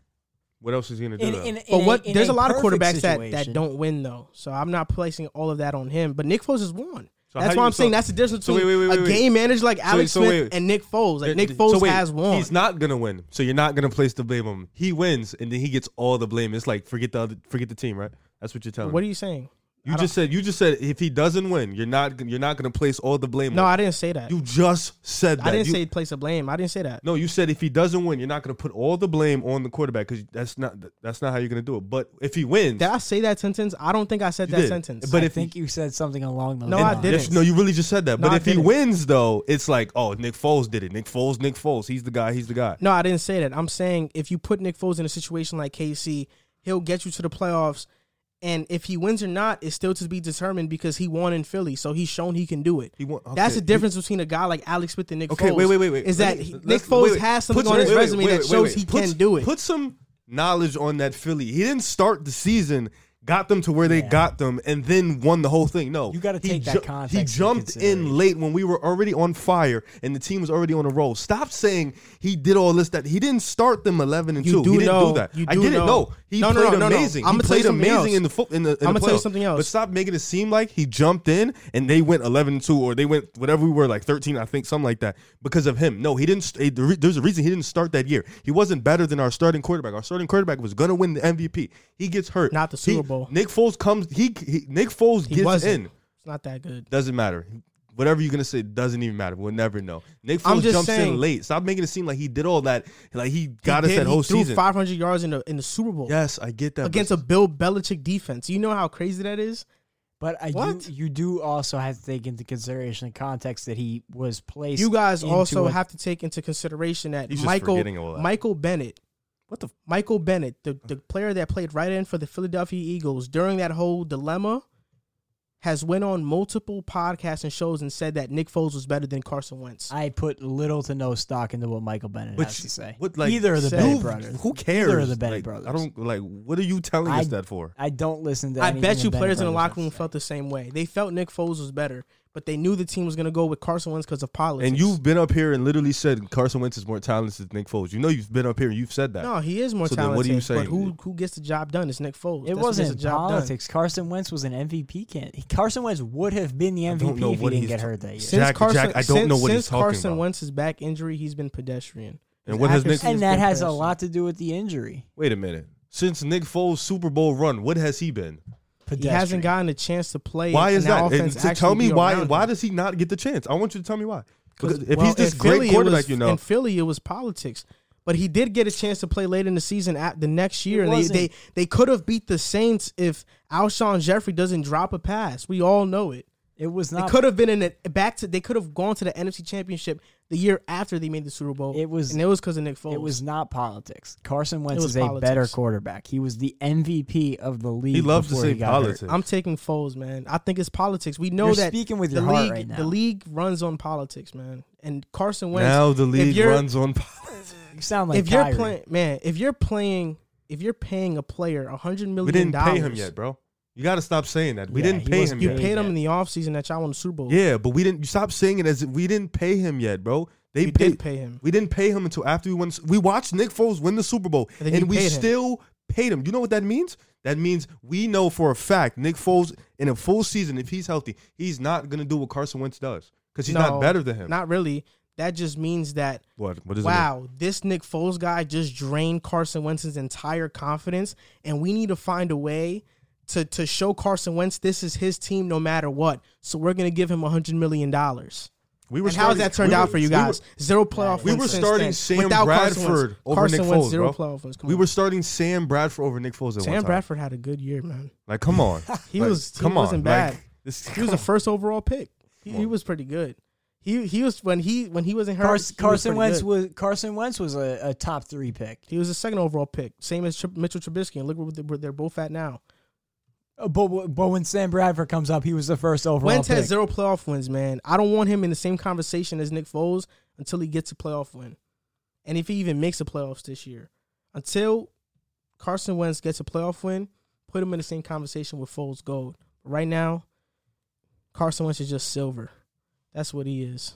What else is he gonna do? In, in, in But what? in there's a, lot of perfect quarterbacks that, that don't win though, so I'm not placing all of that on him. But Nick Foles has won. So that's why I'm saying that's the difference so between wait, wait, wait, a game manager like Alex so Smith and Nick Foles. Like Nick so Foles has won. He's not gonna win, so you're not gonna place the blame on him. He wins, and then he gets all the blame. It's like forget the other, forget the team, right? That's what you're telling what are you saying? You I just said you just said if he doesn't win, you're not you're not gonna place all the blame. No, on. I didn't say that. you just said that. I didn't You- say place of blame. I didn't say that. No, you said if he doesn't win, you're not going to put all the blame on the quarterback because that's not that's not how you're going to do it. But if he wins, Did I say that sentence? I don't think I said You that did. sentence. But I if think you said something along those No, lines. I didn't. Yes, no, you really just said that. No, but I if he didn't. wins, though, it's like, oh, Nick Foles did it. Nick Foles, Nick Foles, he's the guy. He's the guy. no, I didn't say that. I'm saying if you put Nick Foles in a situation like KC, he'll get you to the playoffs. And if he wins or not, is still to be determined because he won in Philly, so he's shown he can do it. He won. That's the difference between a guy like Alex Smith and Nick Okay, Foles. wait, wait, wait, wait. Is that me- he- Nick Foles wait, wait. has something Put on his resume that shows he Put can do it. Put some knowledge on that Philly. He didn't start the season, got them to where they Yeah. got them, and then won the whole thing. No, You gotta He take that context He jumped in late when we were already on fire and the team was already on a roll. Stop saying he did all this. That he didn't start them eleven and You two. do he didn't know- do that. you I do get it. know. No, he No, no, played no, no, no. amazing. I'ma he played amazing else. in the foot in the. In I'ma the tell you something else. But stop making it seem like he jumped in and they went eleven and two or they went whatever we were like thirteen. I think something like that because of him. No, he didn't. There's a reason he didn't start that year. He wasn't better than our starting quarterback. Our starting quarterback was gonna win the MVP. He gets hurt. Not the He- Super Bowl. Nick Foles comes. He, he Nick Foles He gets wasn't. in. It's not that good. Doesn't matter. Whatever you're gonna say doesn't even matter. We'll never know. Nick I'm Foles just jumps saying- in late. Stop making it seem like he did all that. Like he got He us did- that whole he threw season. 500 yards in the in the Super Bowl Yes, I get that. against but a Bill Belichick defense. You know how crazy that is. But I What? do, you do also have to take into consideration the context that he was placed. You guys into also a- have to take into consideration that He's just Michael forgetting all that. Michael Bennett, what the Michael Bennett, the the player that played right in for the Philadelphia Eagles during that whole dilemma, has went on multiple podcasts and shows and said that Nick Foles was better than Carson Wentz. I put little to no stock into what Michael Bennett But has to say. What, like, Either of the Bennett who, brothers. Who cares? Either of the Bennett Like, brothers. I don't like. What are you telling I- us that for? I don't listen to. That. I bet you players in the locker room felt the same way. They felt Nick Foles was better, but they knew the team was going to go with Carson Wentz because of politics. And you've been up here and literally said Carson Wentz is more talented than Nick Foles. You know you've been up here and you've said that. no, he is more So then talented. what are you But who who gets the job done? It's Nick Foles. It That's wasn't the job done. politics. Carson Wentz was an MVP candidate. Carson Wentz would have been the MVP if he didn't get ta- hurt that year. Since Jack- Carson, Jack, I don't since, know what he's since talking Carson about. Wentz's back injury, he's been pedestrian. And His what has Nick- accuracy and that been has a lot to do with the injury. Wait a minute. Since Nick Foles' Super Bowl run, what has he been? He hasn't gotten a chance to play. Why is that? offense And to tell me why? Why him. does he not get the chance? I want you to tell me why. Because if Well, he's this great Philly, it quarterback, was- you know, in Philly it was politics. But he did get a chance to play late in the season at the next year. And they, they they could have beat the Saints if Alshon Jeffery doesn't drop a pass. We all know it. It was They not. could have been in it back to. They could have gone to the NFC Championship the year after they made the Super Bowl. It was- and it was because of Nick Foles. It was not politics. Carson Wentz was is a better quarterback. He was the MVP of the league. he loves to before say he got hurt. I'm taking Foles, man. I think it's politics. We know You're that speaking with the your heart league, right now. the league runs on politics, man. And Carson Wentz. now the league runs on politics. [LAUGHS] You sound like if you're playing, man, if you're playing, if you're paying a player a hundred million We didn't dollars, pay him yet, bro. You got to stop saying that. We Yeah, didn't he pay him You yet. paid him in the offseason that y'all won the Super Bowl. Yeah, but we didn't. You stop saying it as if we didn't pay him yet, bro. They we paid. did pay him. We didn't pay him until after we won. We watched Nick Foles win the Super Bowl, And then and you we paid him. still paid him. You know what that means? That means we know for a fact Nick Foles in a full season, if he's healthy, he's not gonna do what Carson Wentz does because he's No, not better than him. Not really. That just means that what? What is it? wow, this Nick Foles guy just drained Carson Wentz's entire confidence, and we need to find a way to to show Carson Wentz this is his team no matter what. So we're gonna give him a hundred million dollars. We were And how has that turned we out were- for you we were- guys? Zero playoff We were starting. Sam Without Bradford Wentz. over Carson Nick Foles, zero bro. playoff wins. We were starting Sam Bradford over Nick Foles Sam. Bradford had a good year, man. Like, come on. [LAUGHS] He Like, was he come wasn't on. bad. Like, this, he was a first overall pick. He, he was pretty good. He he was when he when he was in hurt. Carson, he was Carson Wentz good. was Carson Wentz was a, a top three pick. He was a second overall pick, same as Tri- Mitchell Trubisky. And look where they're both at now. But but when Sam Bradford comes up, he was the first overall Wentz pick. has zero playoff wins, man. I don't want him in the same conversation as Nick Foles until he gets a playoff win, and if he even makes the playoffs this year. Until Carson Wentz gets a playoff win, put him in the same conversation with Foles Gold. Right now, Carson Wentz is just silver. That's what he is.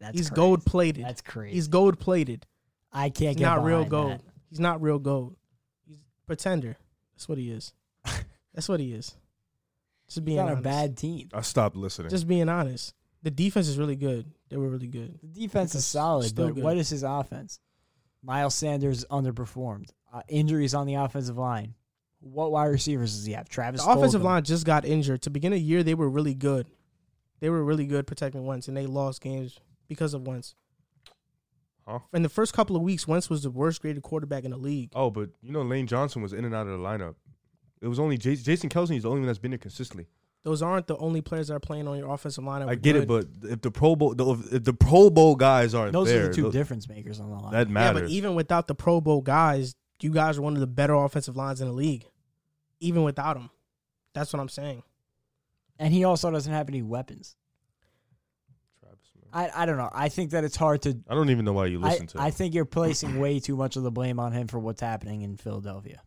That's He's gold plated. That's crazy. He's gold plated. I can't He's get not real gold. that. He's not real gold. He's pretender. That's what he is. [LAUGHS] That's what he is. Just He's being on a honest. bad team. I stopped listening. Just being honest. The defense is really good. They were really good. The defense is solid, still but good. what is his offense? Miles Sanders underperformed. Uh, injuries on the offensive line. What wide receivers does he have? Travis. The offensive Fulgham. line just got injured. To begin the year, they were really good. They were really good protecting Wentz, and they lost games because of Wentz. Huh? In the first couple of weeks, Wentz was the worst graded quarterback in the league. oh, but you know Lane Johnson was in and out of the lineup. It was only Jas- Jason Kelce is the only one that's been there consistently. Those aren't the only players that are playing on your offensive line. I were get it, but if the Pro Bowl, the- if the Pro Bowl guys aren't Those there, are the two tho- difference makers on the line. that matters. yeah, but even without the Pro Bowl guys, you guys are one of the better offensive lines in the league. Even without them, that's what I'm saying. and he also doesn't have any weapons. I, I don't know. I think that it's hard to. I don't even know why you I, listen to. I think you're placing way too much of the blame on him for what's happening in Philadelphia.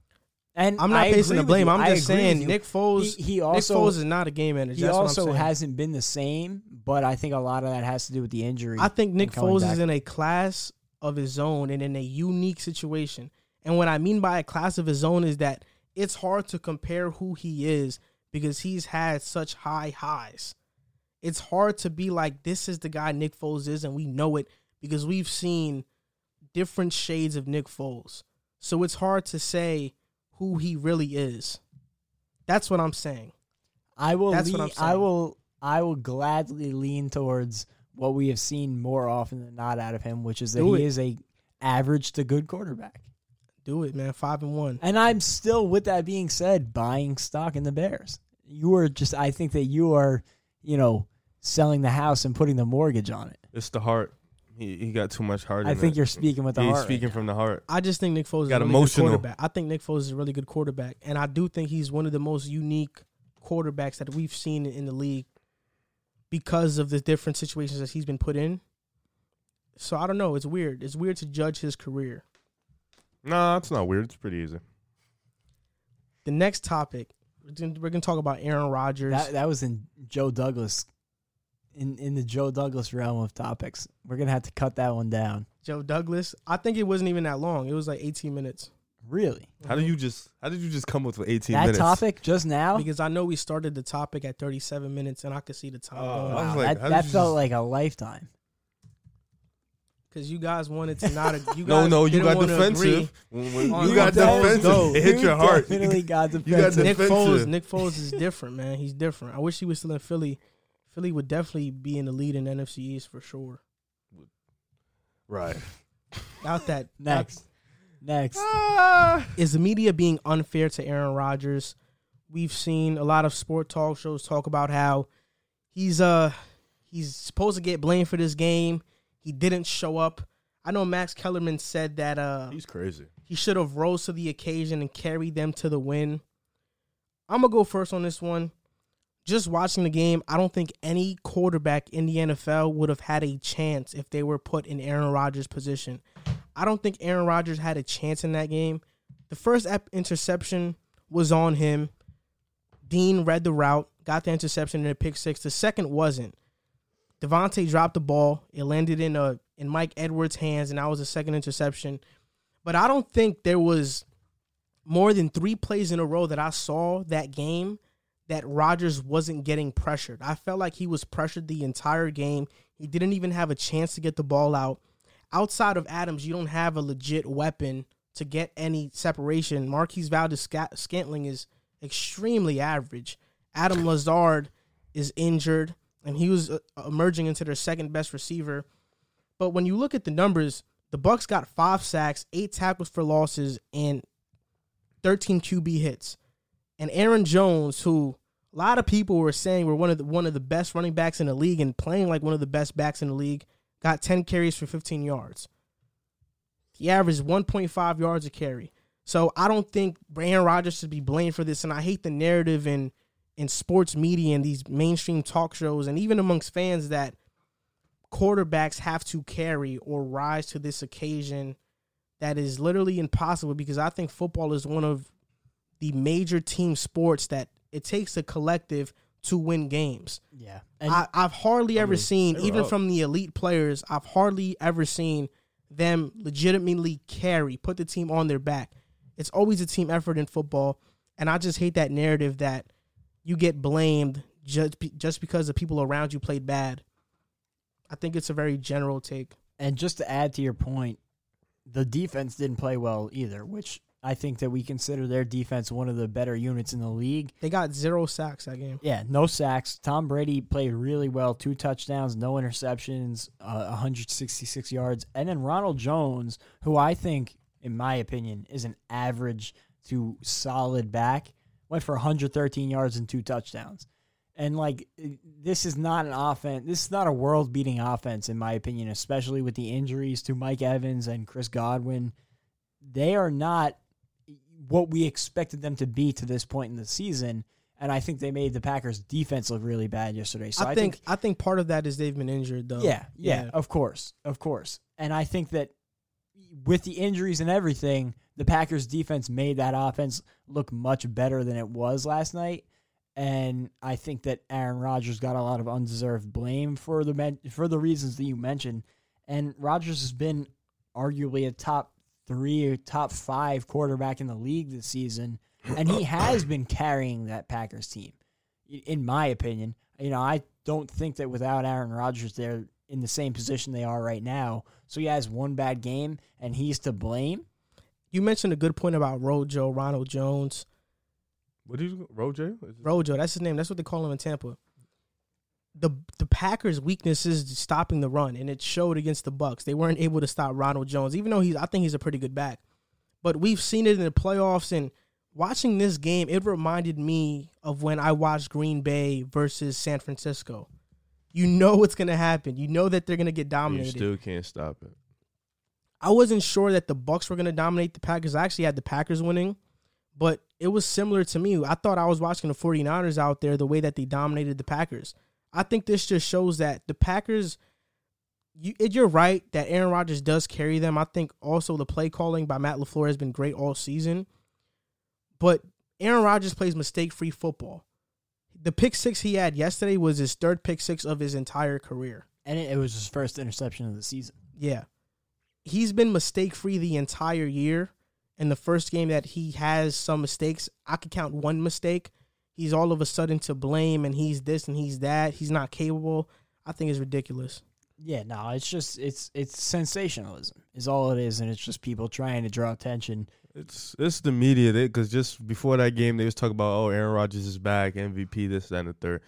And I'm not I placing the blame. I'm I just saying. Nick Foles. He, he Nick Foles is not a game manager. he That's also hasn't been the same, but I think a lot of that has to do with the injury. I think Nick Foles back. is in a class of his own and in a unique situation. And what I mean by a class of his own is that it's hard to compare who he is because he's had such high highs. It's hard to be like, this is the guy Nick Foles is, and we know it because we've seen different shades of Nick Foles. So it's hard to say who he really is. That's what I'm saying. I will. That's what I'm saying. I will. I will gladly lean towards what we have seen more often than not out of him, which is that Do he it. is a average to good quarterback. Do it, man. Five and one. And I'm still, with that being said, buying stock in the Bears. You are just. I think that you are, you know, selling the house and putting the mortgage on it. it's the heart. He he got too much heart. I in think it. you're speaking with the He's heart. right speaking now. from the heart. I just think Nick Foles is Got a really emotional. good quarterback. I think Nick Foles is a really good quarterback, and I do think he's one of the most unique quarterbacks that we've seen in the league because of the different situations that he's been put in. So I don't know. It's weird. It's weird to judge his career. Nah, it's not weird. It's pretty easy. The next topic, we're gonna, we're gonna talk about Aaron Rodgers. That that was in Joe Douglas, in in the Joe Douglas realm of topics. We're gonna have to cut that one down. Joe Douglas. I think it wasn't even that long. It was like 18 minutes. Really, How did you just How did you just come up with 18 that minutes? topic just now. Because I know we started the topic at 37 minutes, and I could see the time Oh, going. I was Wow, like, that how did that you felt just- like a lifetime. Because you guys wanted to not. You No, guys no, you didn't got wanna agree. defensive. When- when on you got Nick Foles defensive. go. It hit your heart. Definitely got [LAUGHS] You got defensive. Nick. Foles, Nick Foles is different, man. He's different. I wish he was still in Philly. Philly would definitely be in the lead in NFC East for sure. Right. [LAUGHS] Out that [LAUGHS] Next, next. Ah. is the media being unfair to Aaron Rodgers? We've seen a lot of sport talk shows talk about how he's uh he's supposed to get blamed for this game. He didn't show up. I know Max Kellerman said that uh He's crazy. he should have rose to the occasion and carried them to the win. I'm gonna go first on this one. Just watching the game, I don't think any quarterback in the NFL would have had a chance if they were put in Aaron Rodgers' position. I don't think Aaron Rodgers had a chance in that game. The first interception was on him. Dean read the route, got the interception in a pick six. The second wasn't. Davante dropped the ball. It landed in a in Mike Edwards' hands, and that was the second interception. But I don't think there was more than three plays in a row that I saw that game that Rodgers wasn't getting pressured. I felt like he was pressured the entire game. He didn't even have a chance to get the ball out. Outside of Adams, you don't have a legit weapon to get any separation. Marquez Valdes Sca- Scantling is extremely average. Adam Lazard is injured, and he was uh, emerging into their second best receiver. But when you look at the numbers, the Bucks got five sacks, eight tackles for losses, and 13 QB hits. And Aaron Jones, who a lot of people were saying were one of the one of the best running backs in the league and playing like one of the best backs in the league, got 10 carries for 15 yards. He averaged 1.5 yards a carry. So I don't think Aaron Rodgers should be blamed for this. And I hate the narrative in in sports media and these mainstream talk shows and even amongst fans that quarterbacks have to carry or rise to this occasion that is literally impossible because I think football is one of the major team sports that it takes a collective to win games. Yeah, and I, I've hardly I ever mean, seen, even up. from the elite players, I've hardly ever seen them legitimately carry, put the team on their back. It's always a team effort in football, and I just hate that narrative that you get blamed just just because the people around you played bad. I think it's a very general take. And just to add to your point, the defense didn't play well either, which I think that we consider their defense one of the better units in the league. They got zero sacks that game. Yeah, no sacks. Tom Brady played really well, two touchdowns, no interceptions, uh, 166 yards. And then Ronald Jones, who I think, in my opinion, is an average to solid back, went for 113 yards and two touchdowns. And like this is not an offense. This is not a world-beating offense, in my opinion, especially with the injuries to Mike Evans and Chris Godwin. They are not what we expected them to be to this point in the season. And I think they made the Packers defense look really bad yesterday. So I, I, think, I think part of that is they've been injured though. yeah, yeah, of course, of course. And I think that with the injuries and everything, the Packers defense made that offense look much better than it was last night. And I think that Aaron Rodgers got a lot of undeserved blame for the men- for the reasons that you mentioned. And Rodgers has been arguably a top three or top five quarterback in the league this season, and he has [CLEARS THROAT] been carrying that Packers team. In my opinion, you know, I don't think that without Aaron Rodgers, they're in the same position they are right now. So he has one bad game, and he's to blame. You mentioned a good point about Rojo, Ronald Jones. What did you Rojo? Rojo, that's his name. That's what they call him in Tampa. The the Packers' weakness is stopping the run, and it showed against the Bucks. They weren't able to stop Ronald Jones, even though he's I think he's a pretty good back. But we've seen it in the playoffs, and watching this game, it reminded me of when I watched Green Bay versus San Francisco. You know what's gonna happen. You know that they're gonna get dominated. You still can't stop it. I wasn't sure that the Bucks were going to dominate the Packers. I actually had the Packers winning, but it was similar to me. I thought I was watching the 49ers out there the way that they dominated the Packers. I think this just shows that the Packers you, you're right that Aaron Rodgers does carry them. I think also the play calling by Matt LaFleur has been great all season. But Aaron Rodgers plays mistake-free football. The pick 6 he had yesterday was his third pick 6 of his entire career. And it, it was his first interception of the season. Yeah. He's been mistake free the entire year. In the first game that he has some mistakes, I could count one mistake. He's all of a sudden to blame and he's this and he's that. He's not capable. I think it's ridiculous. Yeah, no, it's just it's it's sensationalism is all it is, and it's just people trying to draw attention. It's it's the media because just before that game they was talking about oh Aaron Rodgers is back MVP this that and the third.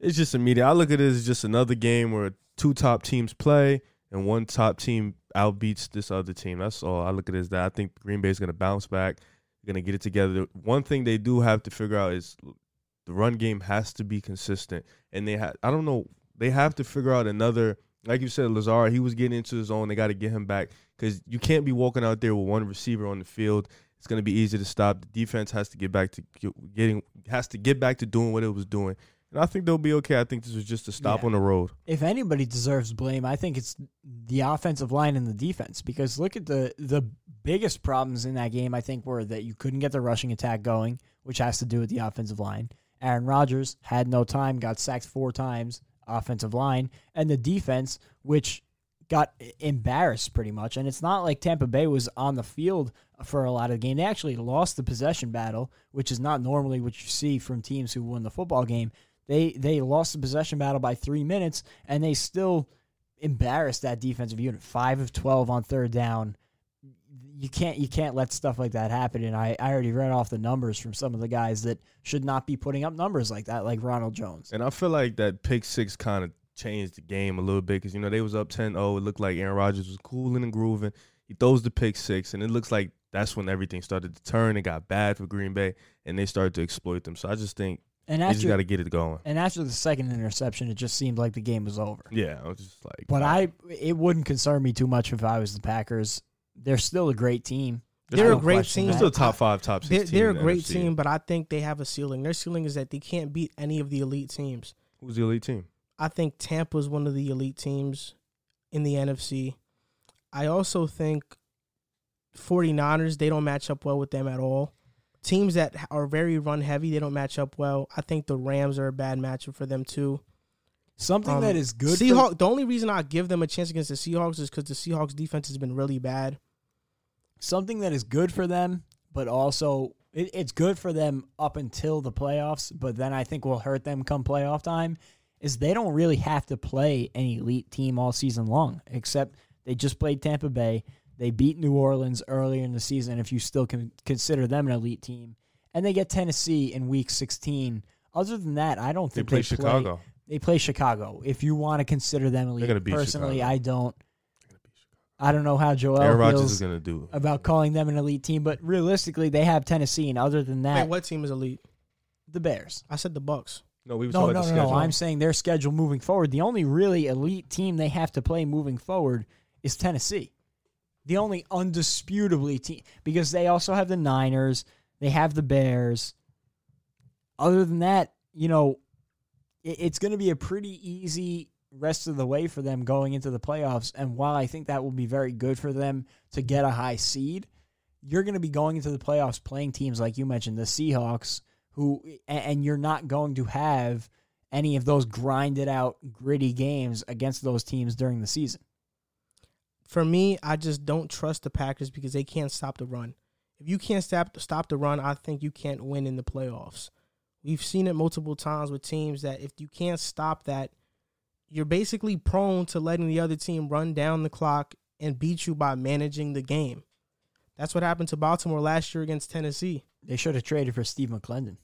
It's just the media. I look at it as just another game where two top teams play and one top team outbeats this other team. That's all I look at it as that. I think Green Bay is going to bounce back. They're to get it together. One thing they do have to figure out is the run game has to be consistent, and they have I don't know they have to figure out another. Like you said, Lazard, he was getting into his zone. They got to get him back because you can't be walking out there with one receiver on the field. It's going to be easy to stop. The defense has to get back to getting has to get back to doing what it was doing, and I think they'll be okay. I think this was just a stop Yeah. on the road. If anybody deserves blame, I think it's the offensive line and the defense. Because look at the the biggest problems in that game. I think were that you couldn't get the rushing attack going, which has to do with the offensive line. Aaron Rodgers had no time, got sacked four times. Offensive line and the defense, which got embarrassed pretty much. And it's not like Tampa Bay was on the field for a lot of the game. They actually lost the possession battle, which is not normally what you see from teams who win the football game. They they lost the possession battle by three minutes, and they still embarrassed that defensive unit. Five of twelve on third down. You can't you can't let stuff like that happen. And I, I already read off the numbers from some of the guys that should not be putting up numbers like that, like Ronald Jones. And I feel like that pick six kind of changed the game a little bit because you know they was up 10-0. It looked like Aaron Rodgers was cooling and grooving. He throws the pick six, and it looks like that's when everything started to turn. It got bad for Green Bay, and they started to exploit them. So I just think And they just got to get it going. and after the second interception, it just seemed like the game was over. Yeah, I was just like, But wow. I it wouldn't concern me too much if I was the Packers. They're still a great team. They're no a great team. They're still top five, top They're, six. they're a team in the great NFC. team, but I think they have a ceiling. Their ceiling is that they can't beat any of the elite teams. Who's the elite team? I think Tampa's one of the elite teams in the NFC. I also think 49ers, they don't match up well with them at all. Teams that are very run heavy, they don't match up well. I think the Rams are a bad matchup for them too. Something Um, that is good. for- Seahawks. the only reason I give them a chance against the Seahawks is because the Seahawks defense has been really bad. something that is good for them, but also it, it's good for them up until the playoffs. But then I think will hurt them come playoff time. Is they don't really have to play an elite team all season long, except they just played Tampa Bay. They beat New Orleans earlier in the season, if you still can consider them an elite team, and they get Tennessee in Week 16. Other than that, I don't They play they Chicago. They play Chicago. If you want to consider them elite, gonna personally, Chicago. I don't. I don't know how Joel Aaron Rodgers feels is gonna do. about calling them an elite team, but realistically, they have Tennessee, and other than that, Wait, what team is elite? the Bears. I said the Bucks. No, we were No, talking no, about no, the no. schedule. I'm saying their schedule moving forward. The only really elite team they have to play moving forward is Tennessee. The only undisputably team because they also have the Niners, they have the Bears. Other than that, you know, it, it's going to be a pretty easy rest of the way for them going into the playoffs. And while I think that will be very good for them to get a high seed, you're going to be going into the playoffs playing teams like you mentioned, the Seahawks, who, and you're not going to have any of those grinded out, gritty games against those teams during the season. For me, I just don't trust the Packers because they can't stop the run. If you can't stop stop the run, I think you can't win in the playoffs. We've seen it multiple times with teams that if you can't stop that, you're basically prone to letting the other team run down the clock and beat you by managing the game. That's what happened to Baltimore last year against Tennessee. They should have traded for Steve McLendon.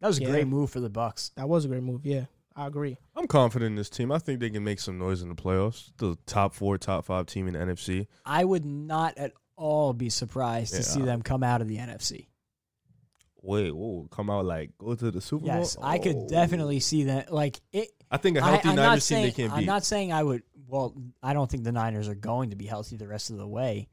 That was a Yeah. great move for the Bucks. That was a great move. Yeah, I agree. I'm confident in this team. I think they can make some noise in the playoffs. The top four, top five team in the NFC. I would not at all be surprised to Yeah. see them come out of the NFC. Wait, whoa, come out like go to the Super Bowl. Yes, I could Oh. definitely see that. Like it, I think a I, healthy I'm not Niners team saying they can't I'm beat. not saying I would. Well, I don't think the Niners are going to be healthy the rest of the way.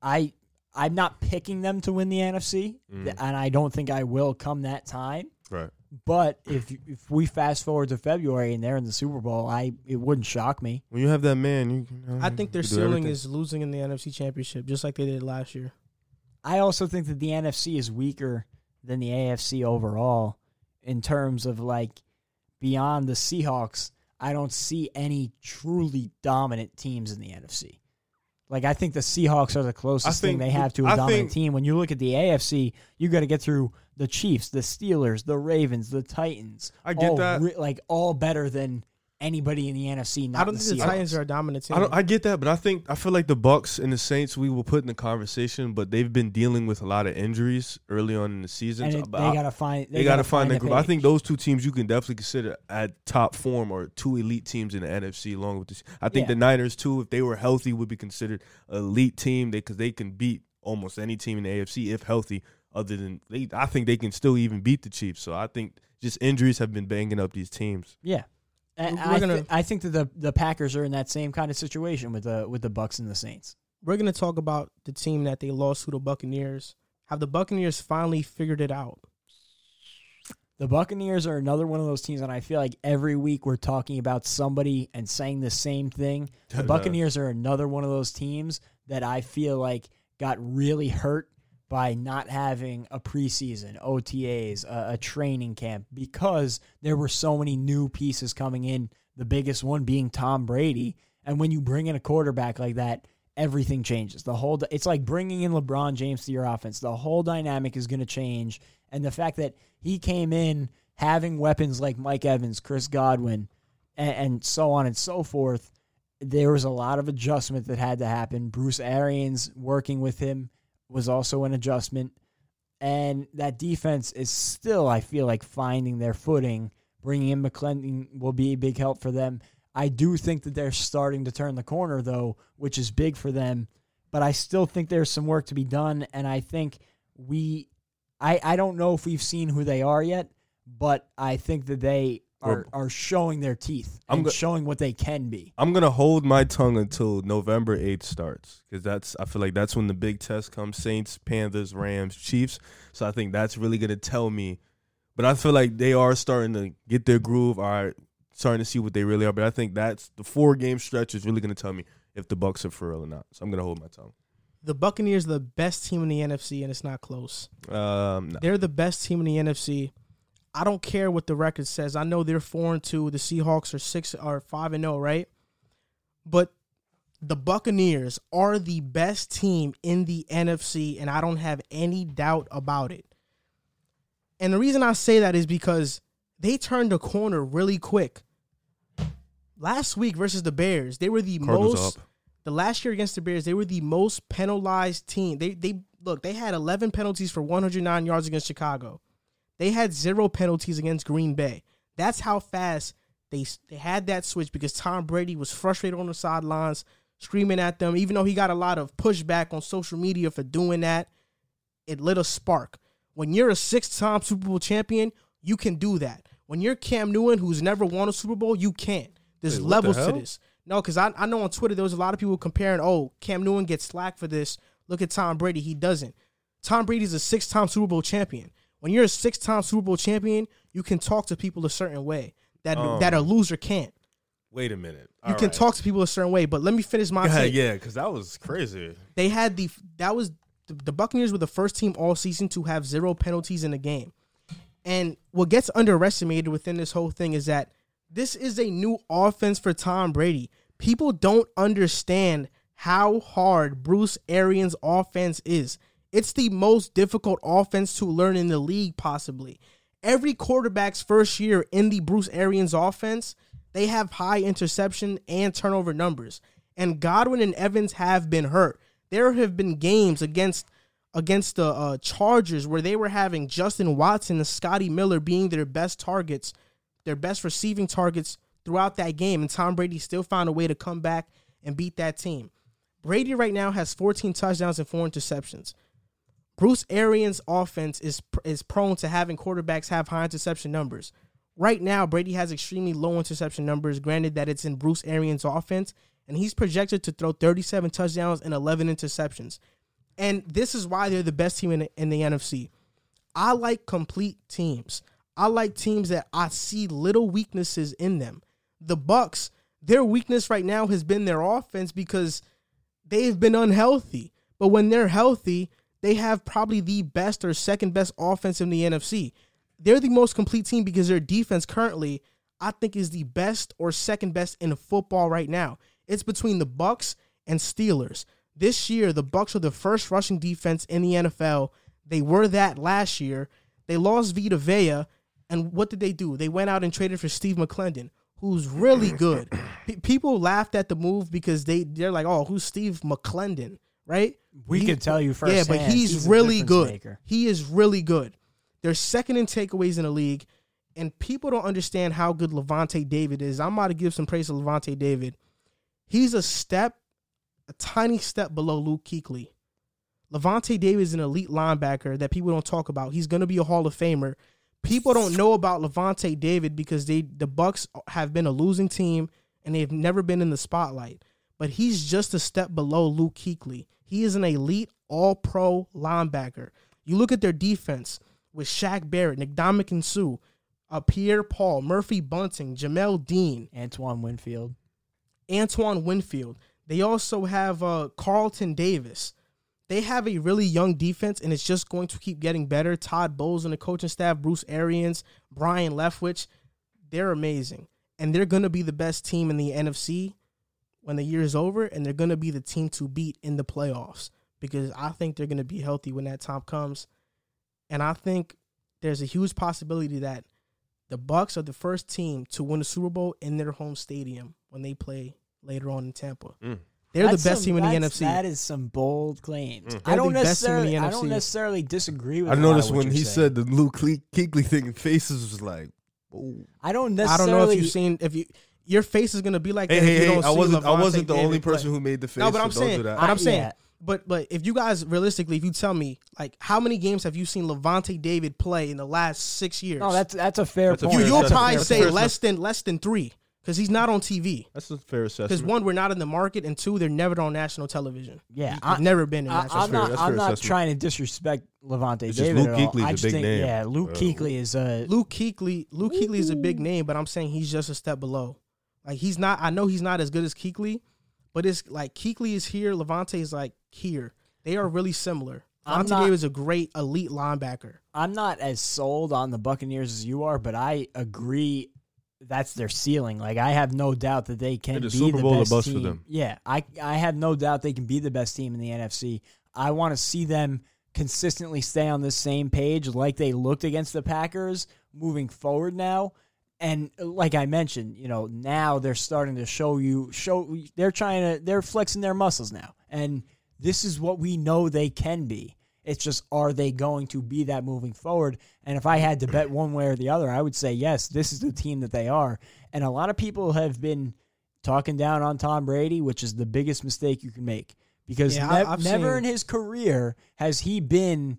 I I'm not picking them to win the NFC, Mm. and I don't think I will come that time. right. But if if we fast forward to February and they're in the Super Bowl, I it wouldn't shock me. When you have that man, you. Can, uh, I think their you do ceiling everything. is losing in the NFC Championship, just like they did last year. I also think that the NFC is weaker than the AFC overall in terms of like beyond the Seahawks. I don't see any truly dominant teams in the NFC. Like I think the Seahawks are the closest thing they have to a I dominant think- team. When you look at the AFC, you got to get through the Chiefs, the Steelers, the Ravens, the Titans. I get that. re- like all better than anybody in the NFC. Not I don't the think the Seahawks. Titans are a dominant team. I don't. I get that, but I think I feel like the Bucks and the Saints we will put in the conversation, but they've been dealing with a lot of injuries early on in the season. and it, but they I- gotta find. they got to find the that group. I think those two teams you can definitely consider at top form or two elite teams in the NFC, along with this. I think Yeah. the Niners too, if they were healthy, would be considered elite team. They because they can beat almost any team in the AFC if healthy. Other than they, I think they can still even beat the Chiefs. So I think just injuries have been banging up these teams. Yeah. And We're I, gonna- thi- I think that the, the Packers are in that same kind of situation with the with the Bucks and the Saints. We're going to talk about the team that they lost to the Buccaneers. Have the Buccaneers finally figured it out? The Buccaneers are another one of those teams, and I feel like every week we're talking about somebody and saying the same thing. [LAUGHS] The Buccaneers are another one of those teams that I feel like got really hurt by not having a preseason, OTAs, a, a training camp, because there were so many new pieces coming in. The biggest one being Tom Brady, and when you bring in a quarterback like that, everything changes. The whole it's like bringing in LeBron James to your offense. The whole dynamic is going to change, and the fact that he came in having weapons like Mike Evans, Chris Godwin, and, and so on and so forth, there was a lot of adjustment that had to happen. Bruce Arians working with him was also an adjustment. And that defense is still, I feel like, finding their footing. Bringing in McLendon will be a big help for them. I do think that they're starting to turn the corner, though, which is big for them. But I still think there's some work to be done. And I think we, I, I don't know if we've seen who they are yet, but I think that they are, are showing their teeth I'm and go- showing what they can be. I'm gonna hold my tongue until November eighth starts because that's I feel like that's when the big test comes: Saints, Panthers, Rams, Chiefs. So I think that's really gonna tell me. But I feel like they are starting to get their groove. Are starting to see what they really are. But I think that's the four game stretch is really gonna tell me if the Bucks are for real or not. So I'm gonna hold my tongue. The Buccaneers are the best team in the NFC, and it's not close. Um, no. They're the best team in the NFC. I don't care what the record says. I know they're four and two. The Seahawks are six or five and zero, right? But the Buccaneers are the best team in the NFC, and I don't have any doubt about it. And the reason I say that is because they turned a corner really quick. Last week versus the Bears, they were the Cardinals most up. the last year against the Bears, they were the most penalized team. They they look, they had 11 penalties for 109 yards against Chicago. They had zero penalties against Green Bay. That's how fast they they had that switch because Tom Brady was frustrated on the sidelines, screaming at them. Even though he got a lot of pushback on social media for doing that, it lit a spark. When you're a six-time Super Bowl champion, you can do that. When you're Cam Newton, who's never won a Super Bowl, you can't. There's Wait, what the levels to this. No, because I, I know on Twitter there was a lot of people comparing, oh, Cam Newton gets slack for this. Look at Tom Brady. He doesn't. Tom Brady's a six time Super Bowl champion. When you're a six time Super Bowl champion, you can talk to people a certain way that Um, that a loser can't. Wait a minute. You can talk to people a certain way, but let me finish my [LAUGHS] Yeah, take. yeah, because that was crazy. They had the that was the, the Buccaneers were the first team all season to have zero penalties in a game. And what gets underestimated within this whole thing is that this is a new offense for Tom Brady. People don't understand how hard Bruce Arians' offense is. It's the most difficult offense to learn in the league, possibly. Every quarterback's first year in the Bruce Arians offense, they have high interception and turnover numbers. And Godwin and Evans have been hurt. There have been games against against the uh, Chargers where they were having Justin Watson and Scotty Miller being their best targets, their best receiving targets throughout that game, and Tom Brady still found a way to come back and beat that team. Brady right now has 14 touchdowns and four interceptions. Bruce Arians' offense is is prone to having quarterbacks have high interception numbers. Right now, Brady has extremely low interception numbers. Granted that it's in Bruce Arians' offense, and he's projected to throw 37 touchdowns and 11 interceptions. And this is why they're the best team in the, in the NFC. I like complete teams. I like teams that I see little weaknesses in them. The Bucks, their weakness right now has been their offense because they've been unhealthy. But when they're healthy, they have probably the best or second best offense in the NFC. They're the most complete team because their defense currently, I think, is the best or second best in football right now. It's between the Bucks and Steelers. This year, the Bucks are the first rushing defense in the NFL. They were that last year. They lost Vita Vea, and what did they do? They went out and traded for Steve McLendon, who's really good. [CLEARS THROAT] Pe- people laughed at the move because they they're like, "Oh, who's Steve McLendon?" Right? We can tell you first. Yeah, but he's, a really good. maker. He is really good. They're second in takeaways in the league, and people don't understand how good Lavonte David is. I'm about to give some praise to Lavonte David. He's a step, a tiny step below Luke Kuechly. Lavonte David is an elite linebacker that people don't talk about. He's going to be a Hall of Famer. People don't know about Lavonte David because they the Bucks have been a losing team and they've never been in the spotlight. But he's just a step below Luke Kuechly. He is an elite all-pro linebacker. You look at their defense with Shaq Barrett, Nick Dominic Sue, uh, Pierre Paul, Murphy Bunting, Jamel Dean, Antoine Winfield. Antoine Winfield. They also have uh, Carlton Davis. They have a really young defense, and it's just going to keep getting better. Todd Bowles and the coaching staff, Bruce Arians, Byron Leftwich, they're amazing. And they're going to be the best team in the NFC when the year is over, and they're going to be the team to beat in the playoffs because I think they're going to be healthy when that time comes. And I think there's a huge possibility that the Bucks are the first team to win the Super Bowl in their home stadium when they play later on in Tampa. Mm. They're That's the best some- team in the NFC. That is some bold claims. Mm. I don't the best team in necessarily. the I don't necessarily disagree with. I noticed what when you're he saying. said the Luke Cle- thing, faces was like, oh. I don't necessarily. I don't know if you've seen if you your face is gonna be like Hey, that. hey, if you hey! don't I see wasn't. I wasn't the David only play. person who made the face. No, but I'm so don't saying, do that. but I'm saying, yeah. but but if you guys realistically, if you tell me like how many games have you seen Lavonte David play in the last six years? No, that's that's a fair That's point. you. fair You'll probably That's say less than less than three because he's not on TV. That's a fair assessment. Because one, we're not in the market, and two, they're never on national television. Yeah, He's I- never been in I, national. I'm fair- not. I'm not assessment. trying to disrespect Lavonte It's just David Luke at all. Kuechly's just big think, name. yeah, Luke Uh, Kuechly is a. Luke Kuechly, Luke Kuechly is a big name, but I'm saying he's just a step below. Like he's not. I know he's not as good as Kuechly, but it's like Kuechly is here. Lavonte is like here. They are really similar. Lavonte not- David is a great elite linebacker. I'm not as sold on the Buccaneers as you are, but I agree that's their ceiling. Like I have no doubt that they can be Super the Bowl best bust for team. them. Yeah, I I have no doubt they can be the best team in the NFC. I want to see them consistently stay on the same page like they looked against the Packers moving forward now. And like I mentioned, you know, now they're starting to show you show they're trying to they're flexing their muscles now. And this is what we know they can be. It's just are they going to be that moving forward? And if I had to bet one way or the other, I would say yes, this is the team that they are. And a lot of people have been talking down on Tom Brady, which is the biggest mistake you can make because Yeah, nev- never seen- in his career has he been,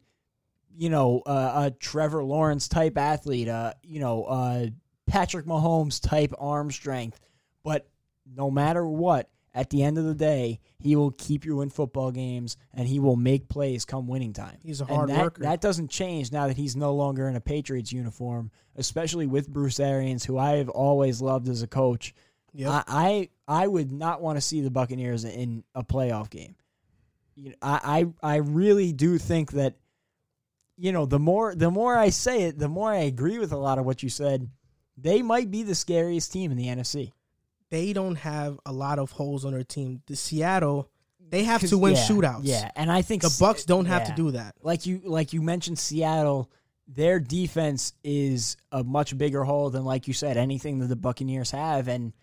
you know, uh, a Trevor Lawrence type athlete, uh, you know, uh, Patrick Mahomes type arm strength. But no matter what, at the end of the day, he will keep you in football games and he will make plays come winning time. He's a And hard that, worker. That doesn't change now that he's no longer in a Patriots uniform, especially with Bruce Arians, who I have always loved as a coach. Yep. I, I I would not want to see the Buccaneers in a playoff game. You know, I, I I really do think that you know the more the more I say it, the more I agree with a lot of what you said. They might be the scariest team in the NFC. they don't have a lot of holes on their team. The Seattle, they have to win yeah, shootouts. Yeah, and I think The Bucks don't have to do that. like you like you mentioned Seattle their defense is a much bigger hole than like you said anything that the Buccaneers have and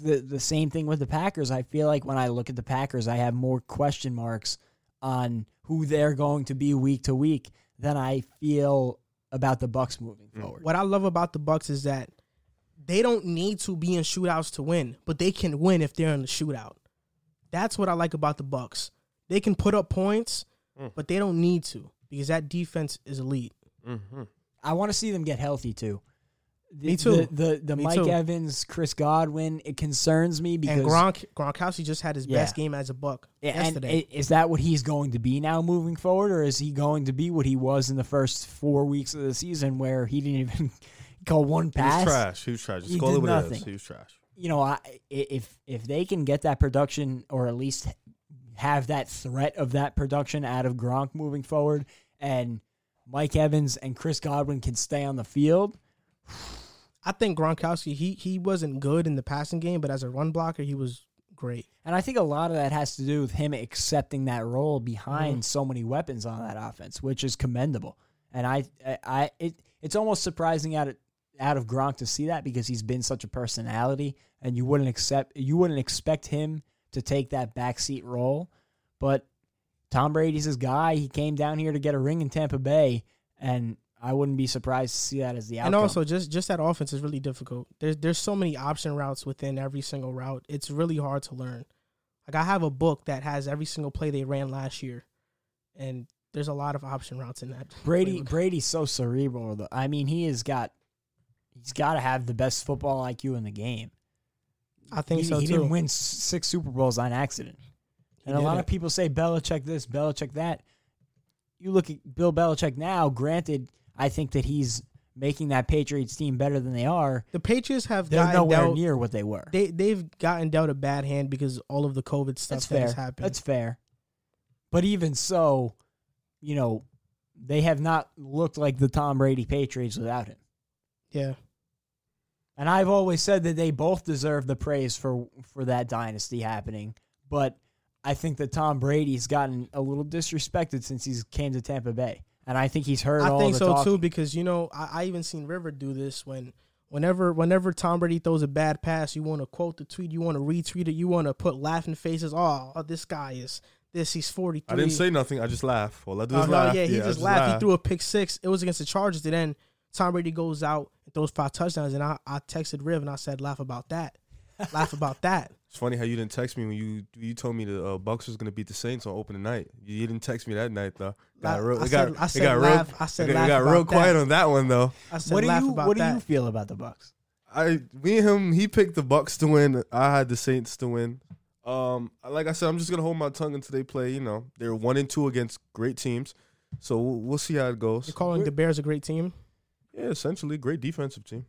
the the same thing with the Packers I feel like when I look at the Packers I have more question marks on who they're going to be week to week than I feel about the Bucks moving hmm. forward What I love about the Bucks is that they don't need to be in shootouts to win, but they can win if they're in the shootout. That's what I like about the Bucks. They can put up points, Mm. but they don't need to because that defense is elite. Mm-hmm. I want to see them get healthy too the, Me too. the the, the Mike too. Evans Chris Godwin it concerns me because and Gronk Gronkowski just had his Yeah. best game as a Buck Yeah, yesterday. i- is that what he's going to be now moving forward, or is he going to be what he was in the first four weeks of the season, where he didn't even [LAUGHS] call one He was trash. He was trash. Just He call did it what nothing. is. He was trash. You know, I, i- if if they can get that production, or at least have that threat of that production out of Gronk moving forward, and Mike Evans and Chris Godwin can stay on the field, I think Gronkowski he he wasn't good in the passing game, but as a run blocker, he was great. And I think a lot of that has to do with him accepting that role behind mm. so many weapons on that offense, which is commendable. And I, I, I it, it's almost surprising out of out of Gronk to see that because he's been such a personality, and you wouldn't accept, you wouldn't expect him to take that backseat role. But Tom Brady's his guy. He came down here to get a ring in Tampa Bay, and I wouldn't be surprised to see that as the outcome. And also, just just that offense is really difficult. There's there's so many option routes within every single route. It's really hard to learn. Like I have a book that has every single play they ran last year, and there's a lot of option routes in that. Brady playbook. Brady's so cerebral. Though. I mean, he has got he's got to have the best football IQ in the game. I think he, so he too. didn't win six Super Bowls on accident. And a lot didn't. of people say Belichick this, Belichick that. You look at Bill Belichick now. Granted, I think that he's making that Patriots team better than they are. The Patriots have They're gotten nowhere dealt, near what they were. They they've gotten dealt a bad hand because all of the COVID stuff That's that fair. has happened. That's fair. But even so, you know, they have not looked like the Tom Brady Patriots without him. yeah. And I've always said that they both deserve the praise for for that dynasty happening. But I think that Tom Brady's gotten a little disrespected since he's came to Tampa Bay, and I think he's heard. I all think the so talk. too because you know I, I even seen River do this when whenever whenever Tom Brady throws a bad pass, you want to quote the tweet, you want to retweet it, you want to put laughing faces. Oh, oh, this guy is this. He's forty I didn't say nothing. I just laugh. All I do Oh, is no, laugh. yeah, he I just laughed. He threw a pick six. It was against the Chargers. And then Tom Brady goes out and throws five touchdowns. And I, I texted Riv and I said, laugh about that. laugh about [LAUGHS] that. It's funny how you didn't text me when you you told me the uh, Bucks was gonna beat the Saints on opening night. You didn't text me that night though. Got I- real, I it said- got, I said got laugh- real. I said it laugh got real about quiet that. on that one though. I said, What do laugh you about What do you feel about the Bucks? I me and him. He picked the Bucks to win. I had the Saints to win. Um, like I said, I'm just gonna hold my tongue until they play. You know, they're one and two against great teams, so we'll, we'll see how it goes. You're calling the Bears a great team? Yeah, essentially, great defensive team.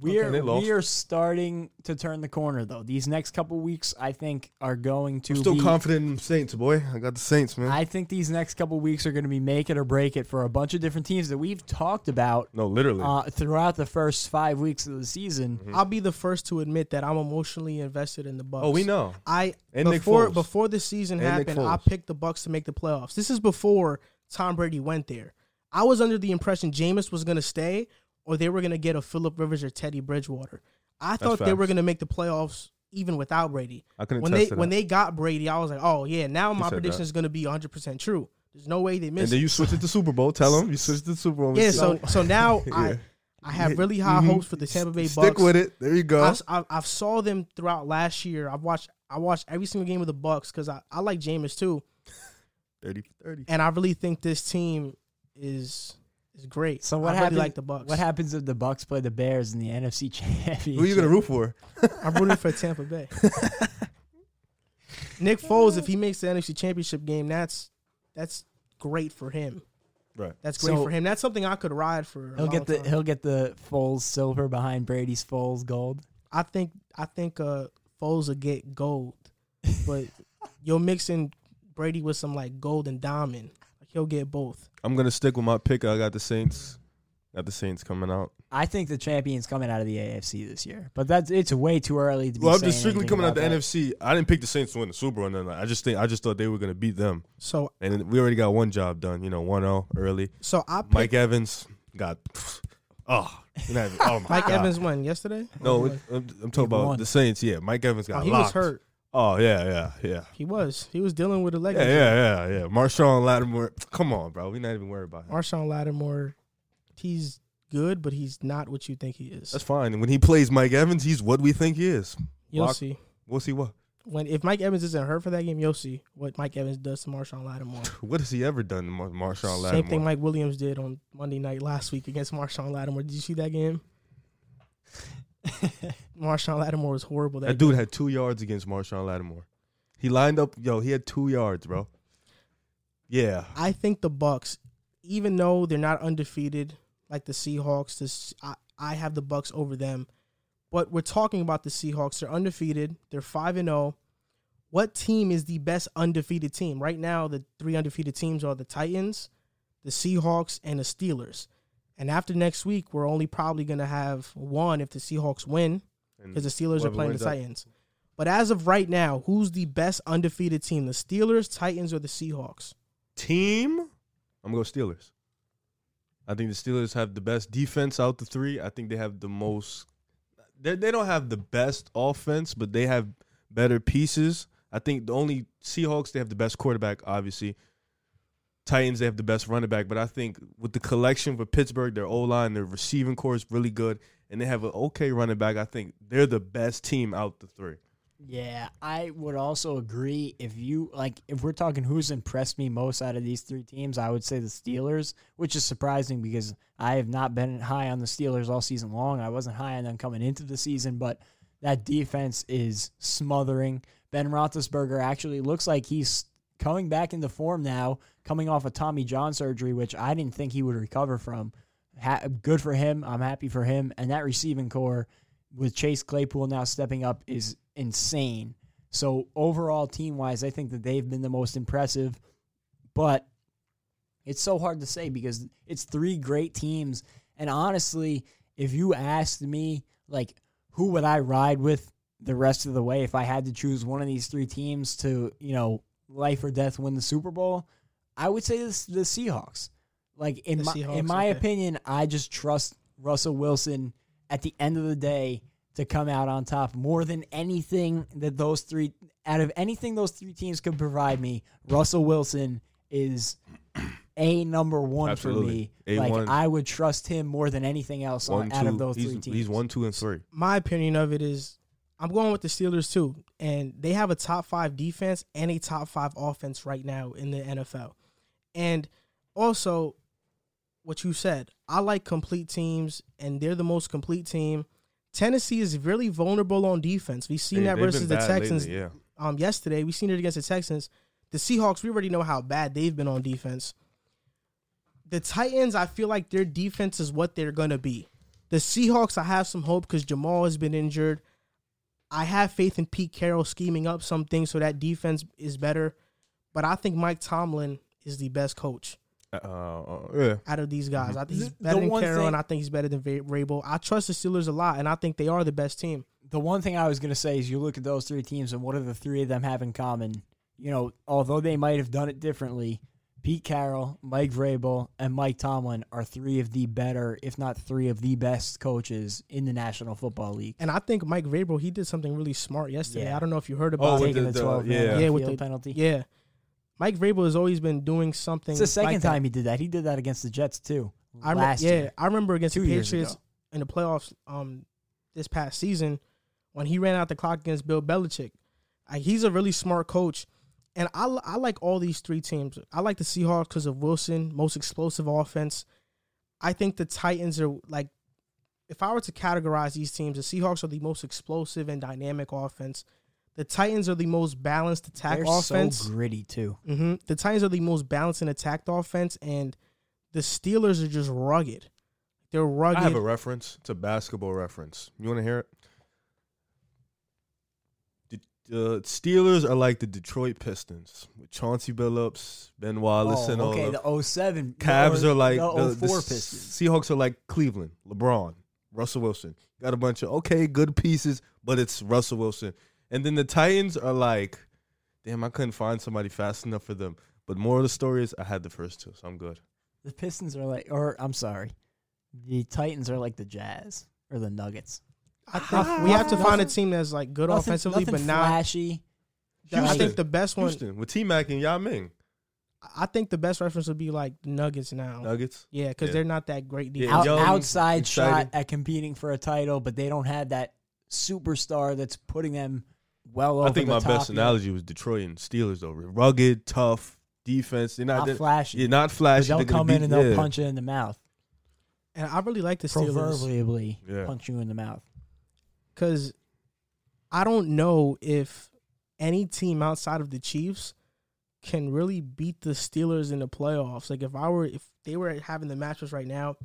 We're Okay, they we are starting to turn the corner though. These next couple weeks, I think, are going to I'm still be. confident in Saints, boy. I got the Saints, man. I think these next couple weeks are going to be make it or break it for a bunch of different teams that we've talked about no, literally. uh, throughout the first five weeks of the season. I'll be the first to admit that I'm emotionally invested in the Bucks. oh, we know. I And Nick before Foles. before the season And happened, I picked the Bucks to make the playoffs. This is before Tom Brady went there. I was under the impression Jameis was going to stay, or they were going to get a Philip Rivers or Teddy Bridgewater. I thought they were going to make the playoffs even without Brady. I can When they when they got Brady, I was like, oh yeah, now my prediction that. is going to be 100 percent true. There's no way they missed. and then you switched it to Super Bowl. Tell them you switched it to Super Bowl. yeah, so so now [LAUGHS] Yeah. I I have really high Mhm. hopes for the Tampa Bay Stick Bucks. with it. There you go. I've, I've, I've saw them throughout last year. I've watched I watched every single game of the Bucks because I, I like Jameis too, [LAUGHS] 30 30. and I really think this team is is great. So what I happens? like the Bucks. What happens if the Bucks play the Bears in the NFC [LAUGHS] Championship? Who are you going to root for? [LAUGHS] I'm rooting for Tampa Bay. [LAUGHS] Nick Foles, if he makes the NFC Championship game, that's that's great for him. Right. That's great So- for him. That's something I could ride for. He'll long get the time. he'll get the Foles silver behind Brady's Foles gold. I think I think uh Foles will get gold, but you're mixing Brady with some like gold and diamond. Like he'll get both. I'm going to stick with my pick. I got the Saints. Got the Saints coming out. I think the champion's coming out of the AFC this year, but that's it's way too early to be. Well, I'm just strictly coming out the that. NFC. I didn't pick the Saints to win the Super Bowl. And then I just think I just thought they were going to beat them. So And we already got one job done. You know, 1-0 early. so I picked Mike Evans got. Oh, [LAUGHS] not oh my Mike God. Evans won yesterday. No, oh, I'm, I'm talking about won. the Saints. Yeah, Mike Evans oh, got he locked. was hurt. Oh yeah, yeah, yeah. He was. He was dealing with a leg. Yeah, injury. yeah, yeah, yeah. Marshon Lattimore. Come on, bro. We're not even worried about him. Marshon Lattimore, he's good, but he's not what you think he is. That's fine. When he plays Mike Evans, he's what we think he is. You'll Lock- see. We'll see what. When if Mike Evans isn't hurt for that game, you'll see what Mike Evans does to Marshon Lattimore. [LAUGHS] What has he ever done to Mar- Marshon Lattimore? Same thing Mike Williams did on Monday night last week against Marshon Lattimore. Did you see that game? [LAUGHS] Marshon Lattimore was horrible. That, That dude had two yards against Marshon Lattimore. He lined up. Yo, he had two yards, bro. Yeah. I think the Bucks, even though they're not undefeated like the Seahawks, this I, I have the Bucks over them. But we're talking about the Seahawks. They're undefeated. They're five and zero. What team is the best undefeated team right now? The three undefeated teams are the Titans, the Seahawks, and the Steelers. And after next week, we're only probably going to have one if the Seahawks win because the Steelers are playing the Titans. But as of right now, who's the best undefeated team? The Steelers, Titans, or the Seahawks? team, I'm gonna go Steelers. I think the Steelers have the best defense out the three. I think they have the most. They they don't have the best offense, but they have better pieces. I think the only Seahawks they have the best quarterback, obviously. Titans they have the best running back, but I think with the collection for Pittsburgh, their O line, their receiving corps is really good, and they have an okay running back. I think they're the best team out the three. Yeah, I would also agree. If you like, if we're talking who's impressed me most out of these three teams, I would say the Steelers, which is surprising because I have not been high on the Steelers all season long. I wasn't high on them coming into the season, but that defense is smothering. Ben Roethlisberger actually looks like he's coming back into form now, coming off a Tommy John surgery, which I didn't think he would recover from. Ha- good for him. I'm happy for him. And that receiving corps with Chase Claypool now stepping up is insane. So overall, team wise, I think that they've been the most impressive. But it's so hard to say because it's three great teams. And honestly, if you asked me, like, who would I ride with the rest of the way if I had to choose one of these three teams to, you know, life or death win the Super Bowl, I would say this, the Seahawks. Like in The my Seahawks, in my okay. opinion, I just trust Russell Wilson at the end of the day to come out on top more than anything that those three out of anything those three teams could provide me. Russell Wilson is a number one Absolutely. for me. Like A1. I would trust him more than anything else on, One, out of those he's, three teams. he's one, two, and three. my opinion of it is I'm going with the Steelers too. And they have a top five defense and a top five offense right now in the NFL. And also, what you said, I like complete teams, and they're the most complete team. Tennessee is really vulnerable on defense. We've seen They- that versus the Texans lately, yeah. um, yesterday. We've seen it against the Texans. The Seahawks, we already know how bad they've been on defense. The Titans, I feel like their defense is what they're going to be. The Seahawks, I have some hope because Jamal has been injured. I have faith in Pete Carroll scheming up something so that defense is better. But I think Mike Tomlin is the best coach Uh, uh, yeah. out of these guys. I think he's better the than one Carroll, and I think he's better than Va- Rabel. I trust the Steelers a lot, and I think they are the best team. the one thing I was going to say is you look at those three teams and what do the three of them have in common? You know, although they might have done it differently, Pete Carroll, Mike Vrabel, and Mike Tomlin are three of the better, if not three of the best coaches in the National Football League. And I think Mike Vrabel, he did something really smart yesterday. Yeah. I don't know if you heard Oh, about with it. Taking the- the, the- 12 yeah. Yeah, with field the- penalty. Yeah. Mike Vrabel has always been doing something. It's the second like that. time he did that. He did that against the Jets too. I rem- last yeah, year. I remember against Two the years Patriots ago. in the playoffs um this past season when he ran out the clock against Bill Belichick. Like, he's a really smart coach, and I I like all these three teams. I like the Seahawks because of Wilson, most explosive offense. I think the Titans are like, if I were to categorize these teams, the Seahawks are the most explosive and dynamic offense. The Titans are the most balanced attack They're offense. so gritty too. hmm The Titans are the most balanced and attacked offense, and the Steelers are just rugged. They're rugged. I have a reference. It's a basketball reference. You want to hear it? The, the Steelers are like the Detroit Pistons with Chauncey Billups, Ben Wallace, oh, and oh, all okay, the 07. Cavs or are oh, like the, the, the Pistons. Seahawks are like Cleveland, LeBron, Russell Wilson. Got a bunch of okay, good pieces, but it's Russell Wilson. And then the Titans are like, damn, I couldn't find somebody fast enough for them. But more of the story is I had the first two, so I'm good. The Pistons are like, or I'm sorry, the Titans are like the Jazz or the Nuggets. I think we have to find a team that's like good Nothing, offensively, nothing but not. flashy. I think the best one. Houston with T Mac and Yao Ming. I think the best reference would be like Nuggets now. Nuggets. Yeah, because Yeah. they're not that great Yeah, defense. Out, young, outside shot at competing for a title, but they don't have that superstar that's putting them well over I think the my top best yet. analogy was Detroit and Steelers though. Rugged, tough defense. They're not, Not they're, flashy. you're not flashy. they'll They're come in and they'll yeah. punch you in the mouth, And I really like the Steelers proverbially Yeah. punch you in the mouth. Because I don't know if any team outside of the Chiefs can really beat the Steelers in the playoffs. Like if I were, if they were having the matchups right now,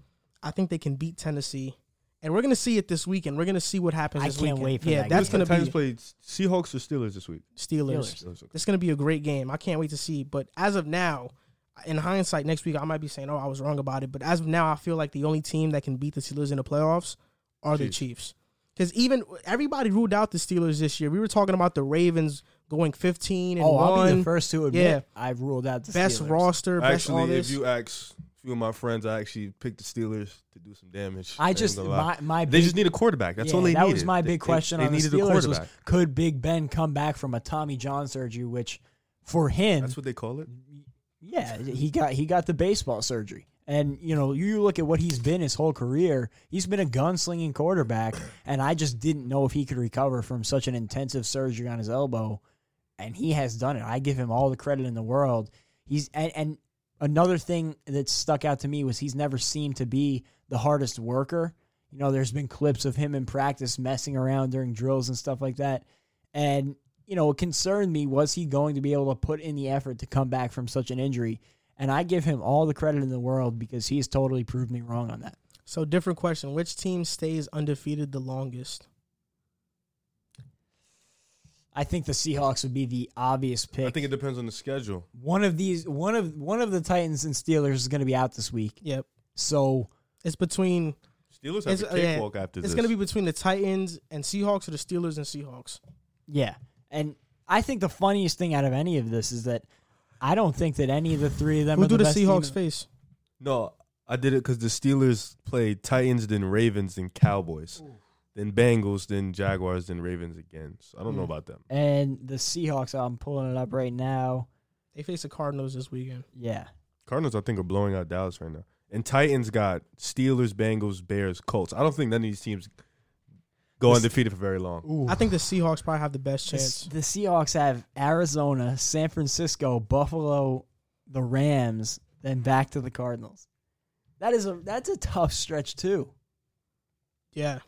I think they can beat Tennessee. And we're gonna see it this weekend. We're gonna see what happens. I this can't weekend. wait for yeah, that that's gonna Titans be played Seahawks or Steelers this week. Steelers. Steelers. It's going to be a great game. I can't wait to see. But as of now, in hindsight, next week I might be saying, "Oh, I was wrong about it." But as of now, I feel like the only team that can beat the Steelers in the playoffs are the Chiefs. Chiefs. Because even everybody ruled out the Steelers this year. We were talking about the Ravens going fifteen and Oh, I'll be the one, first to admit Yeah. I've ruled out the best Steelers. roster, best all Actually, this. if you ask a few of my friends, I actually picked the Steelers to do some damage. I just my my they big, just need a quarterback. That's yeah, all they need. that needed. was my big they- question They, on the needed a Steelers was could Big Ben come back from a Tommy John surgery, which for him, That's what they call it. yeah, he got he got the baseball surgery. And you know, you look at what he's been his whole career. He's been a gunslinging quarterback, and I just didn't know if he could recover from such an intensive surgery on his elbow. And he has done it. I give him all the credit in the world. He's and, and another thing that stuck out to me was he's never seemed to be the hardest worker. You know, there's been clips of him in practice messing around during drills and stuff like that. And, you know, it concerned me was he going to be able to put in the effort to come back from such an injury? And I give him all the credit in the world because he's totally proved me wrong on that. so, different question: Which team stays undefeated the longest? I think the Seahawks would be the obvious pick. I think it depends on the schedule. one of these one of one of the Titans and Steelers is going to be out this week. Yep, So it's between. Steelers have It's, a uh, yeah, cakewalk after this. It's going to be between the Titans and Seahawks, or the Steelers and Seahawks. Yeah. And I think the funniest thing out of any of this is that I don't think that any of the three of them Who are do the, the best Seahawks team. face? No, I did it because the Steelers played Titans, then Ravens, then Cowboys, then Bengals, then Jaguars, then Ravens again. So I don't know Mm. about them. And the Seahawks, I'm pulling it up right now. They face the Cardinals this weekend. Yeah. Cardinals, I think, are blowing out Dallas right now. And Titans got Steelers, Bengals, Bears, Colts. I don't think none of these teams go This- undefeated for very long. Ooh. I think the Seahawks probably have the best chance. the Seahawks have Arizona, San Francisco, Buffalo, the Rams, then back to the Cardinals. That is a that's a tough stretch too. Yeah,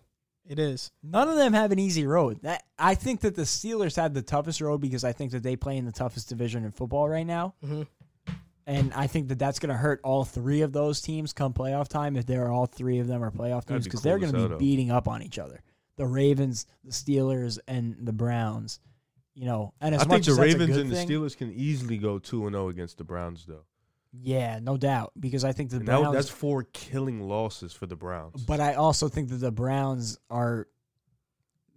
it is. None of them have an easy road. That I think that the Steelers have the toughest road because I think that they play in the toughest division in football right now. hmm And I think that that's going to hurt all three of those teams come playoff time if there are all three of them are playoff That'd teams be because cool they're going to be beating up on each other. The Ravens, the Steelers, and the Browns. You know, and as I think the Ravens and the Steelers can easily go two and zero against the Browns, though. Yeah, no doubt. Because I think the And that- Browns. that's four killing losses for the Browns. but I also think that the Browns are.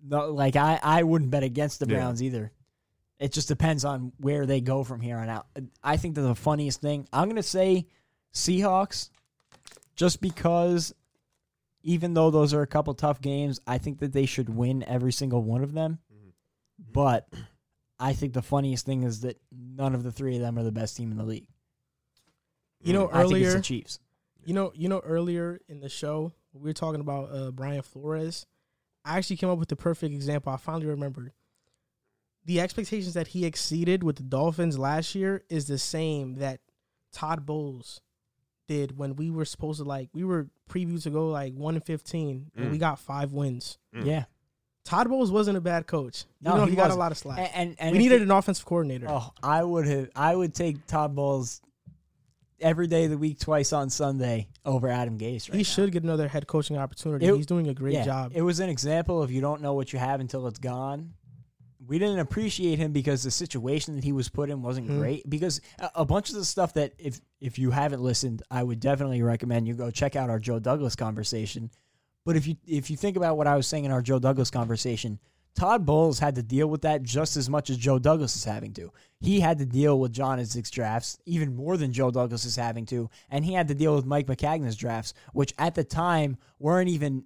No, like I, I wouldn't bet against the Yeah. Browns either. It just depends on where they go from here on out. I think that the funniest thing I'm going to say Seahawks, just because even though those are a couple tough games, I think that they should win every single one of them. Mhm. But I think the funniest thing is that none of the three of them are the best team in the league. You know, Mm. I think it's earlier, the Chiefs. you know, you know, earlier in the show we were talking about uh, Brian Flores. I actually came up with the perfect example. I finally remembered. The expectations that he exceeded with the Dolphins last year is the same that Todd Bowles did when we were supposed to like we were previewed to go like one and fifteen and we Mm. got five wins. Mm. Yeah. Todd Bowles wasn't a bad coach. No, No, he, he got a wasn't. lot of slack. And, and, and we needed it- an offensive coordinator. Oh, I would have. I would take Todd Bowles every day of the week, twice on Sunday over Adam Gase. Right he now. should get another head coaching opportunity. It- He's doing a great yeah, job. It was an example of you don't know what you have until it's gone. We didn't appreciate him because the situation that he was put in wasn't Mhm. great. Because a, a bunch of the stuff that if if you haven't listened, I would definitely recommend you go check out our Joe Douglas conversation. But if you if you think about what I was saying in our Joe Douglas conversation, Todd Bowles had to deal with that just as much as Joe Douglas is having to. He had to deal with John Idzik's drafts even more than Joe Douglas is having to, and he had to deal with Mike Maccagnan's drafts, which at the time weren't even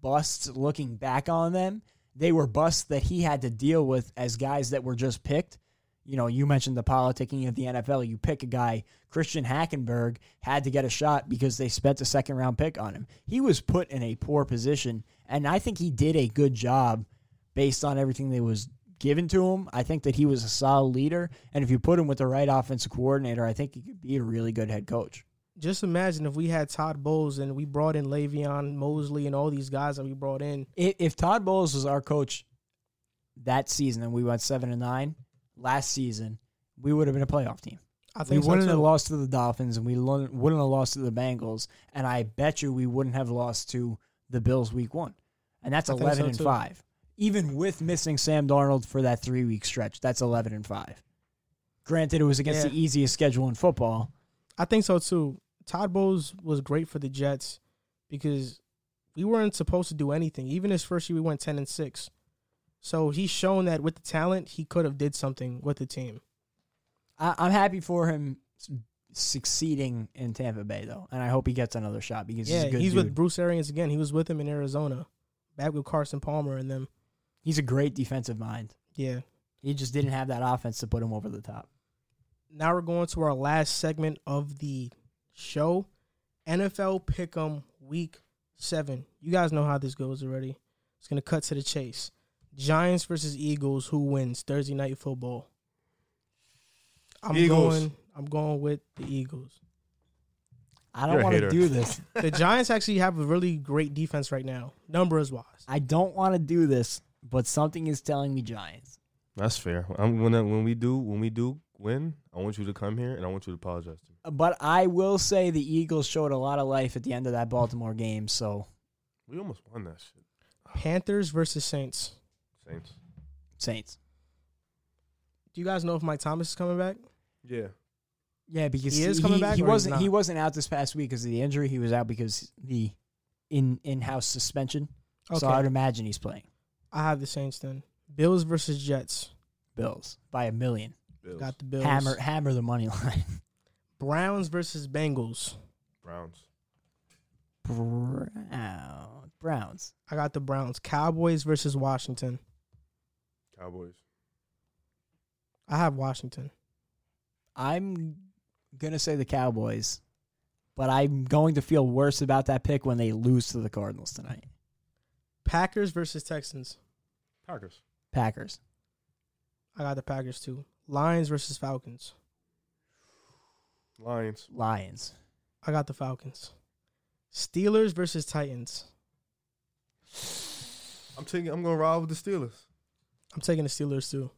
busts looking back on them. They were busts that he had to deal with as guys that were just picked. You know, you mentioned the politicking of the NFL. You pick a guy, Christian Hackenberg had to get a shot because they spent a second round pick on him. He was put in a poor position, and I think he did a good job based on everything that was given to him. I think that he was a solid leader, and if you put him with the right offensive coordinator, I think he could be a really good head coach. Just imagine if we had Todd Bowles and we brought in Le'Veon Mosley and all these guys that we brought in. If, if Todd Bowles was our coach that season and we went seven and nine last season, we would have been a playoff team. I We think so wouldn't too. have lost to the Dolphins, and we lo- wouldn't have lost to the Bengals, and I bet you we wouldn't have lost to the Bills week one, and that's I eleven so, and too. five. Even with missing Sam Darnold for that three week stretch, that's eleven and five. Granted, it was against Yeah. the easiest schedule in football. I think so too. Todd Bowles was great for the Jets because we weren't supposed to do anything. Even his first year, we went ten and six. So he's shown that with the talent, he could have did something with the team. I, I'm happy for him succeeding in Tampa Bay though, and I hope he gets another shot because yeah, he's a good he's with Bruce Arians again. He was with him in Arizona, back with Carson Palmer and them. he's a great defensive mind. Yeah. He just didn't have that offense to put him over the top. Now we're going to our last segment of the show, NFL Pick'em Week Seven. You guys know how this goes already. It's gonna cut to the chase. Giants versus Eagles. Who wins Thursday night football? I'm Eagles. going. I'm going with the Eagles. I don't want to do this. [LAUGHS] The Giants actually have a really great defense right now, numbers wise. I don't want to do this, but something is telling me Giants. That's fair. I'm when I, when we do when we do win, I want you to come here and I want you to apologize to me. But I will say the Eagles showed a lot of life at the end of that Baltimore game. So We almost won that shit. Panthers versus Saints. Saints. Saints. Do you guys know if Mike Thomas is coming back? Yeah. Yeah, because He is coming back He or wasn't. He wasn't out this past week because of the injury. He was out because the in in house suspension. Okay. So I'd imagine he's playing I have the Saints then. Bills versus Jets. Bills by a million. Bills. Got the Bills. Hammer hammer the money line. [LAUGHS] Browns versus Bengals. Browns. Brown Browns. I got the Browns. Cowboys versus Washington. Cowboys. I have Washington. I'm gonna say the Cowboys, but I'm going to feel worse about that pick when they lose to the Cardinals tonight. Packers versus Texans. Packers. Packers. I got the Packers too. Lions versus Falcons. Lions. Lions. I got the Falcons. Steelers versus Titans. I'm taking. I'm gonna ride with the Steelers. I'm taking the Steelers too.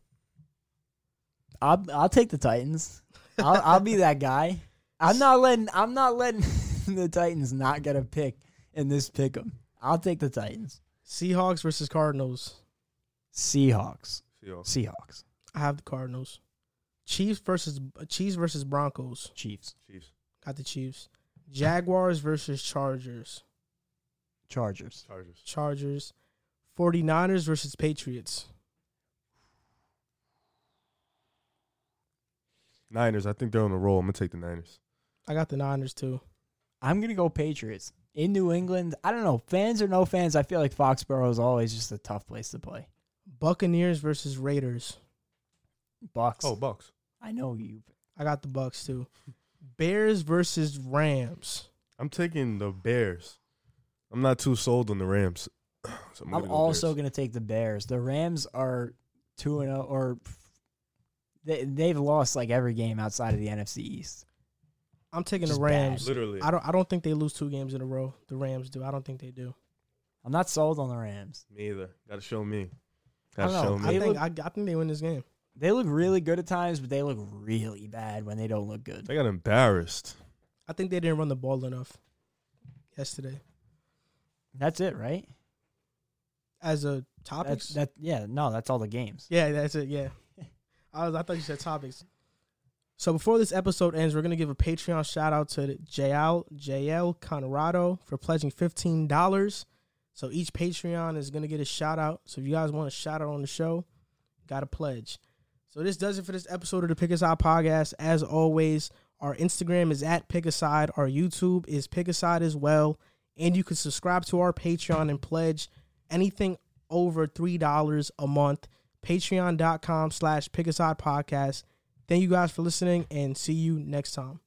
I'll I'll take the Titans. I'll, I'll be that guy. I'm not letting. I'm not letting [LAUGHS] the Titans not get a pick in this pick 'em. I'll take the Titans. Seahawks versus Cardinals. Seahawks. Seahawks. Seahawks. I have the Cardinals. Chiefs versus Chiefs versus Broncos. Chiefs. Chiefs. Got the Chiefs. Jaguars versus Chargers. Chargers. Chargers. Chargers. 49ers versus Patriots. Niners. I think they're on a roll. I'm gonna take the Niners. I got the Niners too. I'm gonna go Patriots in New England. I don't know, fans or no fans. I feel like Foxborough is always just a tough place to play. Buccaneers versus Raiders. Bucks. Oh, Bucks. I know you. I got the Bucks too. Bears versus Rams. I'm taking the Bears. I'm not too sold on the Rams. [CLEARS THROAT] So I'm, I'm go also gonna take the Bears. The Rams are two and zero, or they they've lost like every game outside of the NFC East. I'm taking Just the Rams. literally. I don't I don't think they lose two games in a row. The Rams do. I don't think they do. I'm not sold on the Rams. Me either. Gotta show me. I Gotta don't show know. I think I, I think they win this game. They look really good at times, but they look really bad when they don't look good. They got embarrassed. I think they didn't run the ball enough yesterday. That's it, right? As a That's, topics. that yeah, no, that's all the games. Yeah, that's it. Yeah, [LAUGHS] I was. I thought you said topics. So before this episode ends, we're gonna give a Patreon shout out to JL JL Conrado for pledging fifteen dollars. So each Patreon is gonna get a shout out. So if you guys want a shout out on the show, got to pledge. So this does it for this episode of the Pick Aside podcast. As always, our Instagram is at Pick Aside. Our YouTube is Pick Aside as well. And you can subscribe to our Patreon and pledge anything over $3 a month. Patreon.com slash Pick Aside podcast. Thank you guys for listening and see you next time.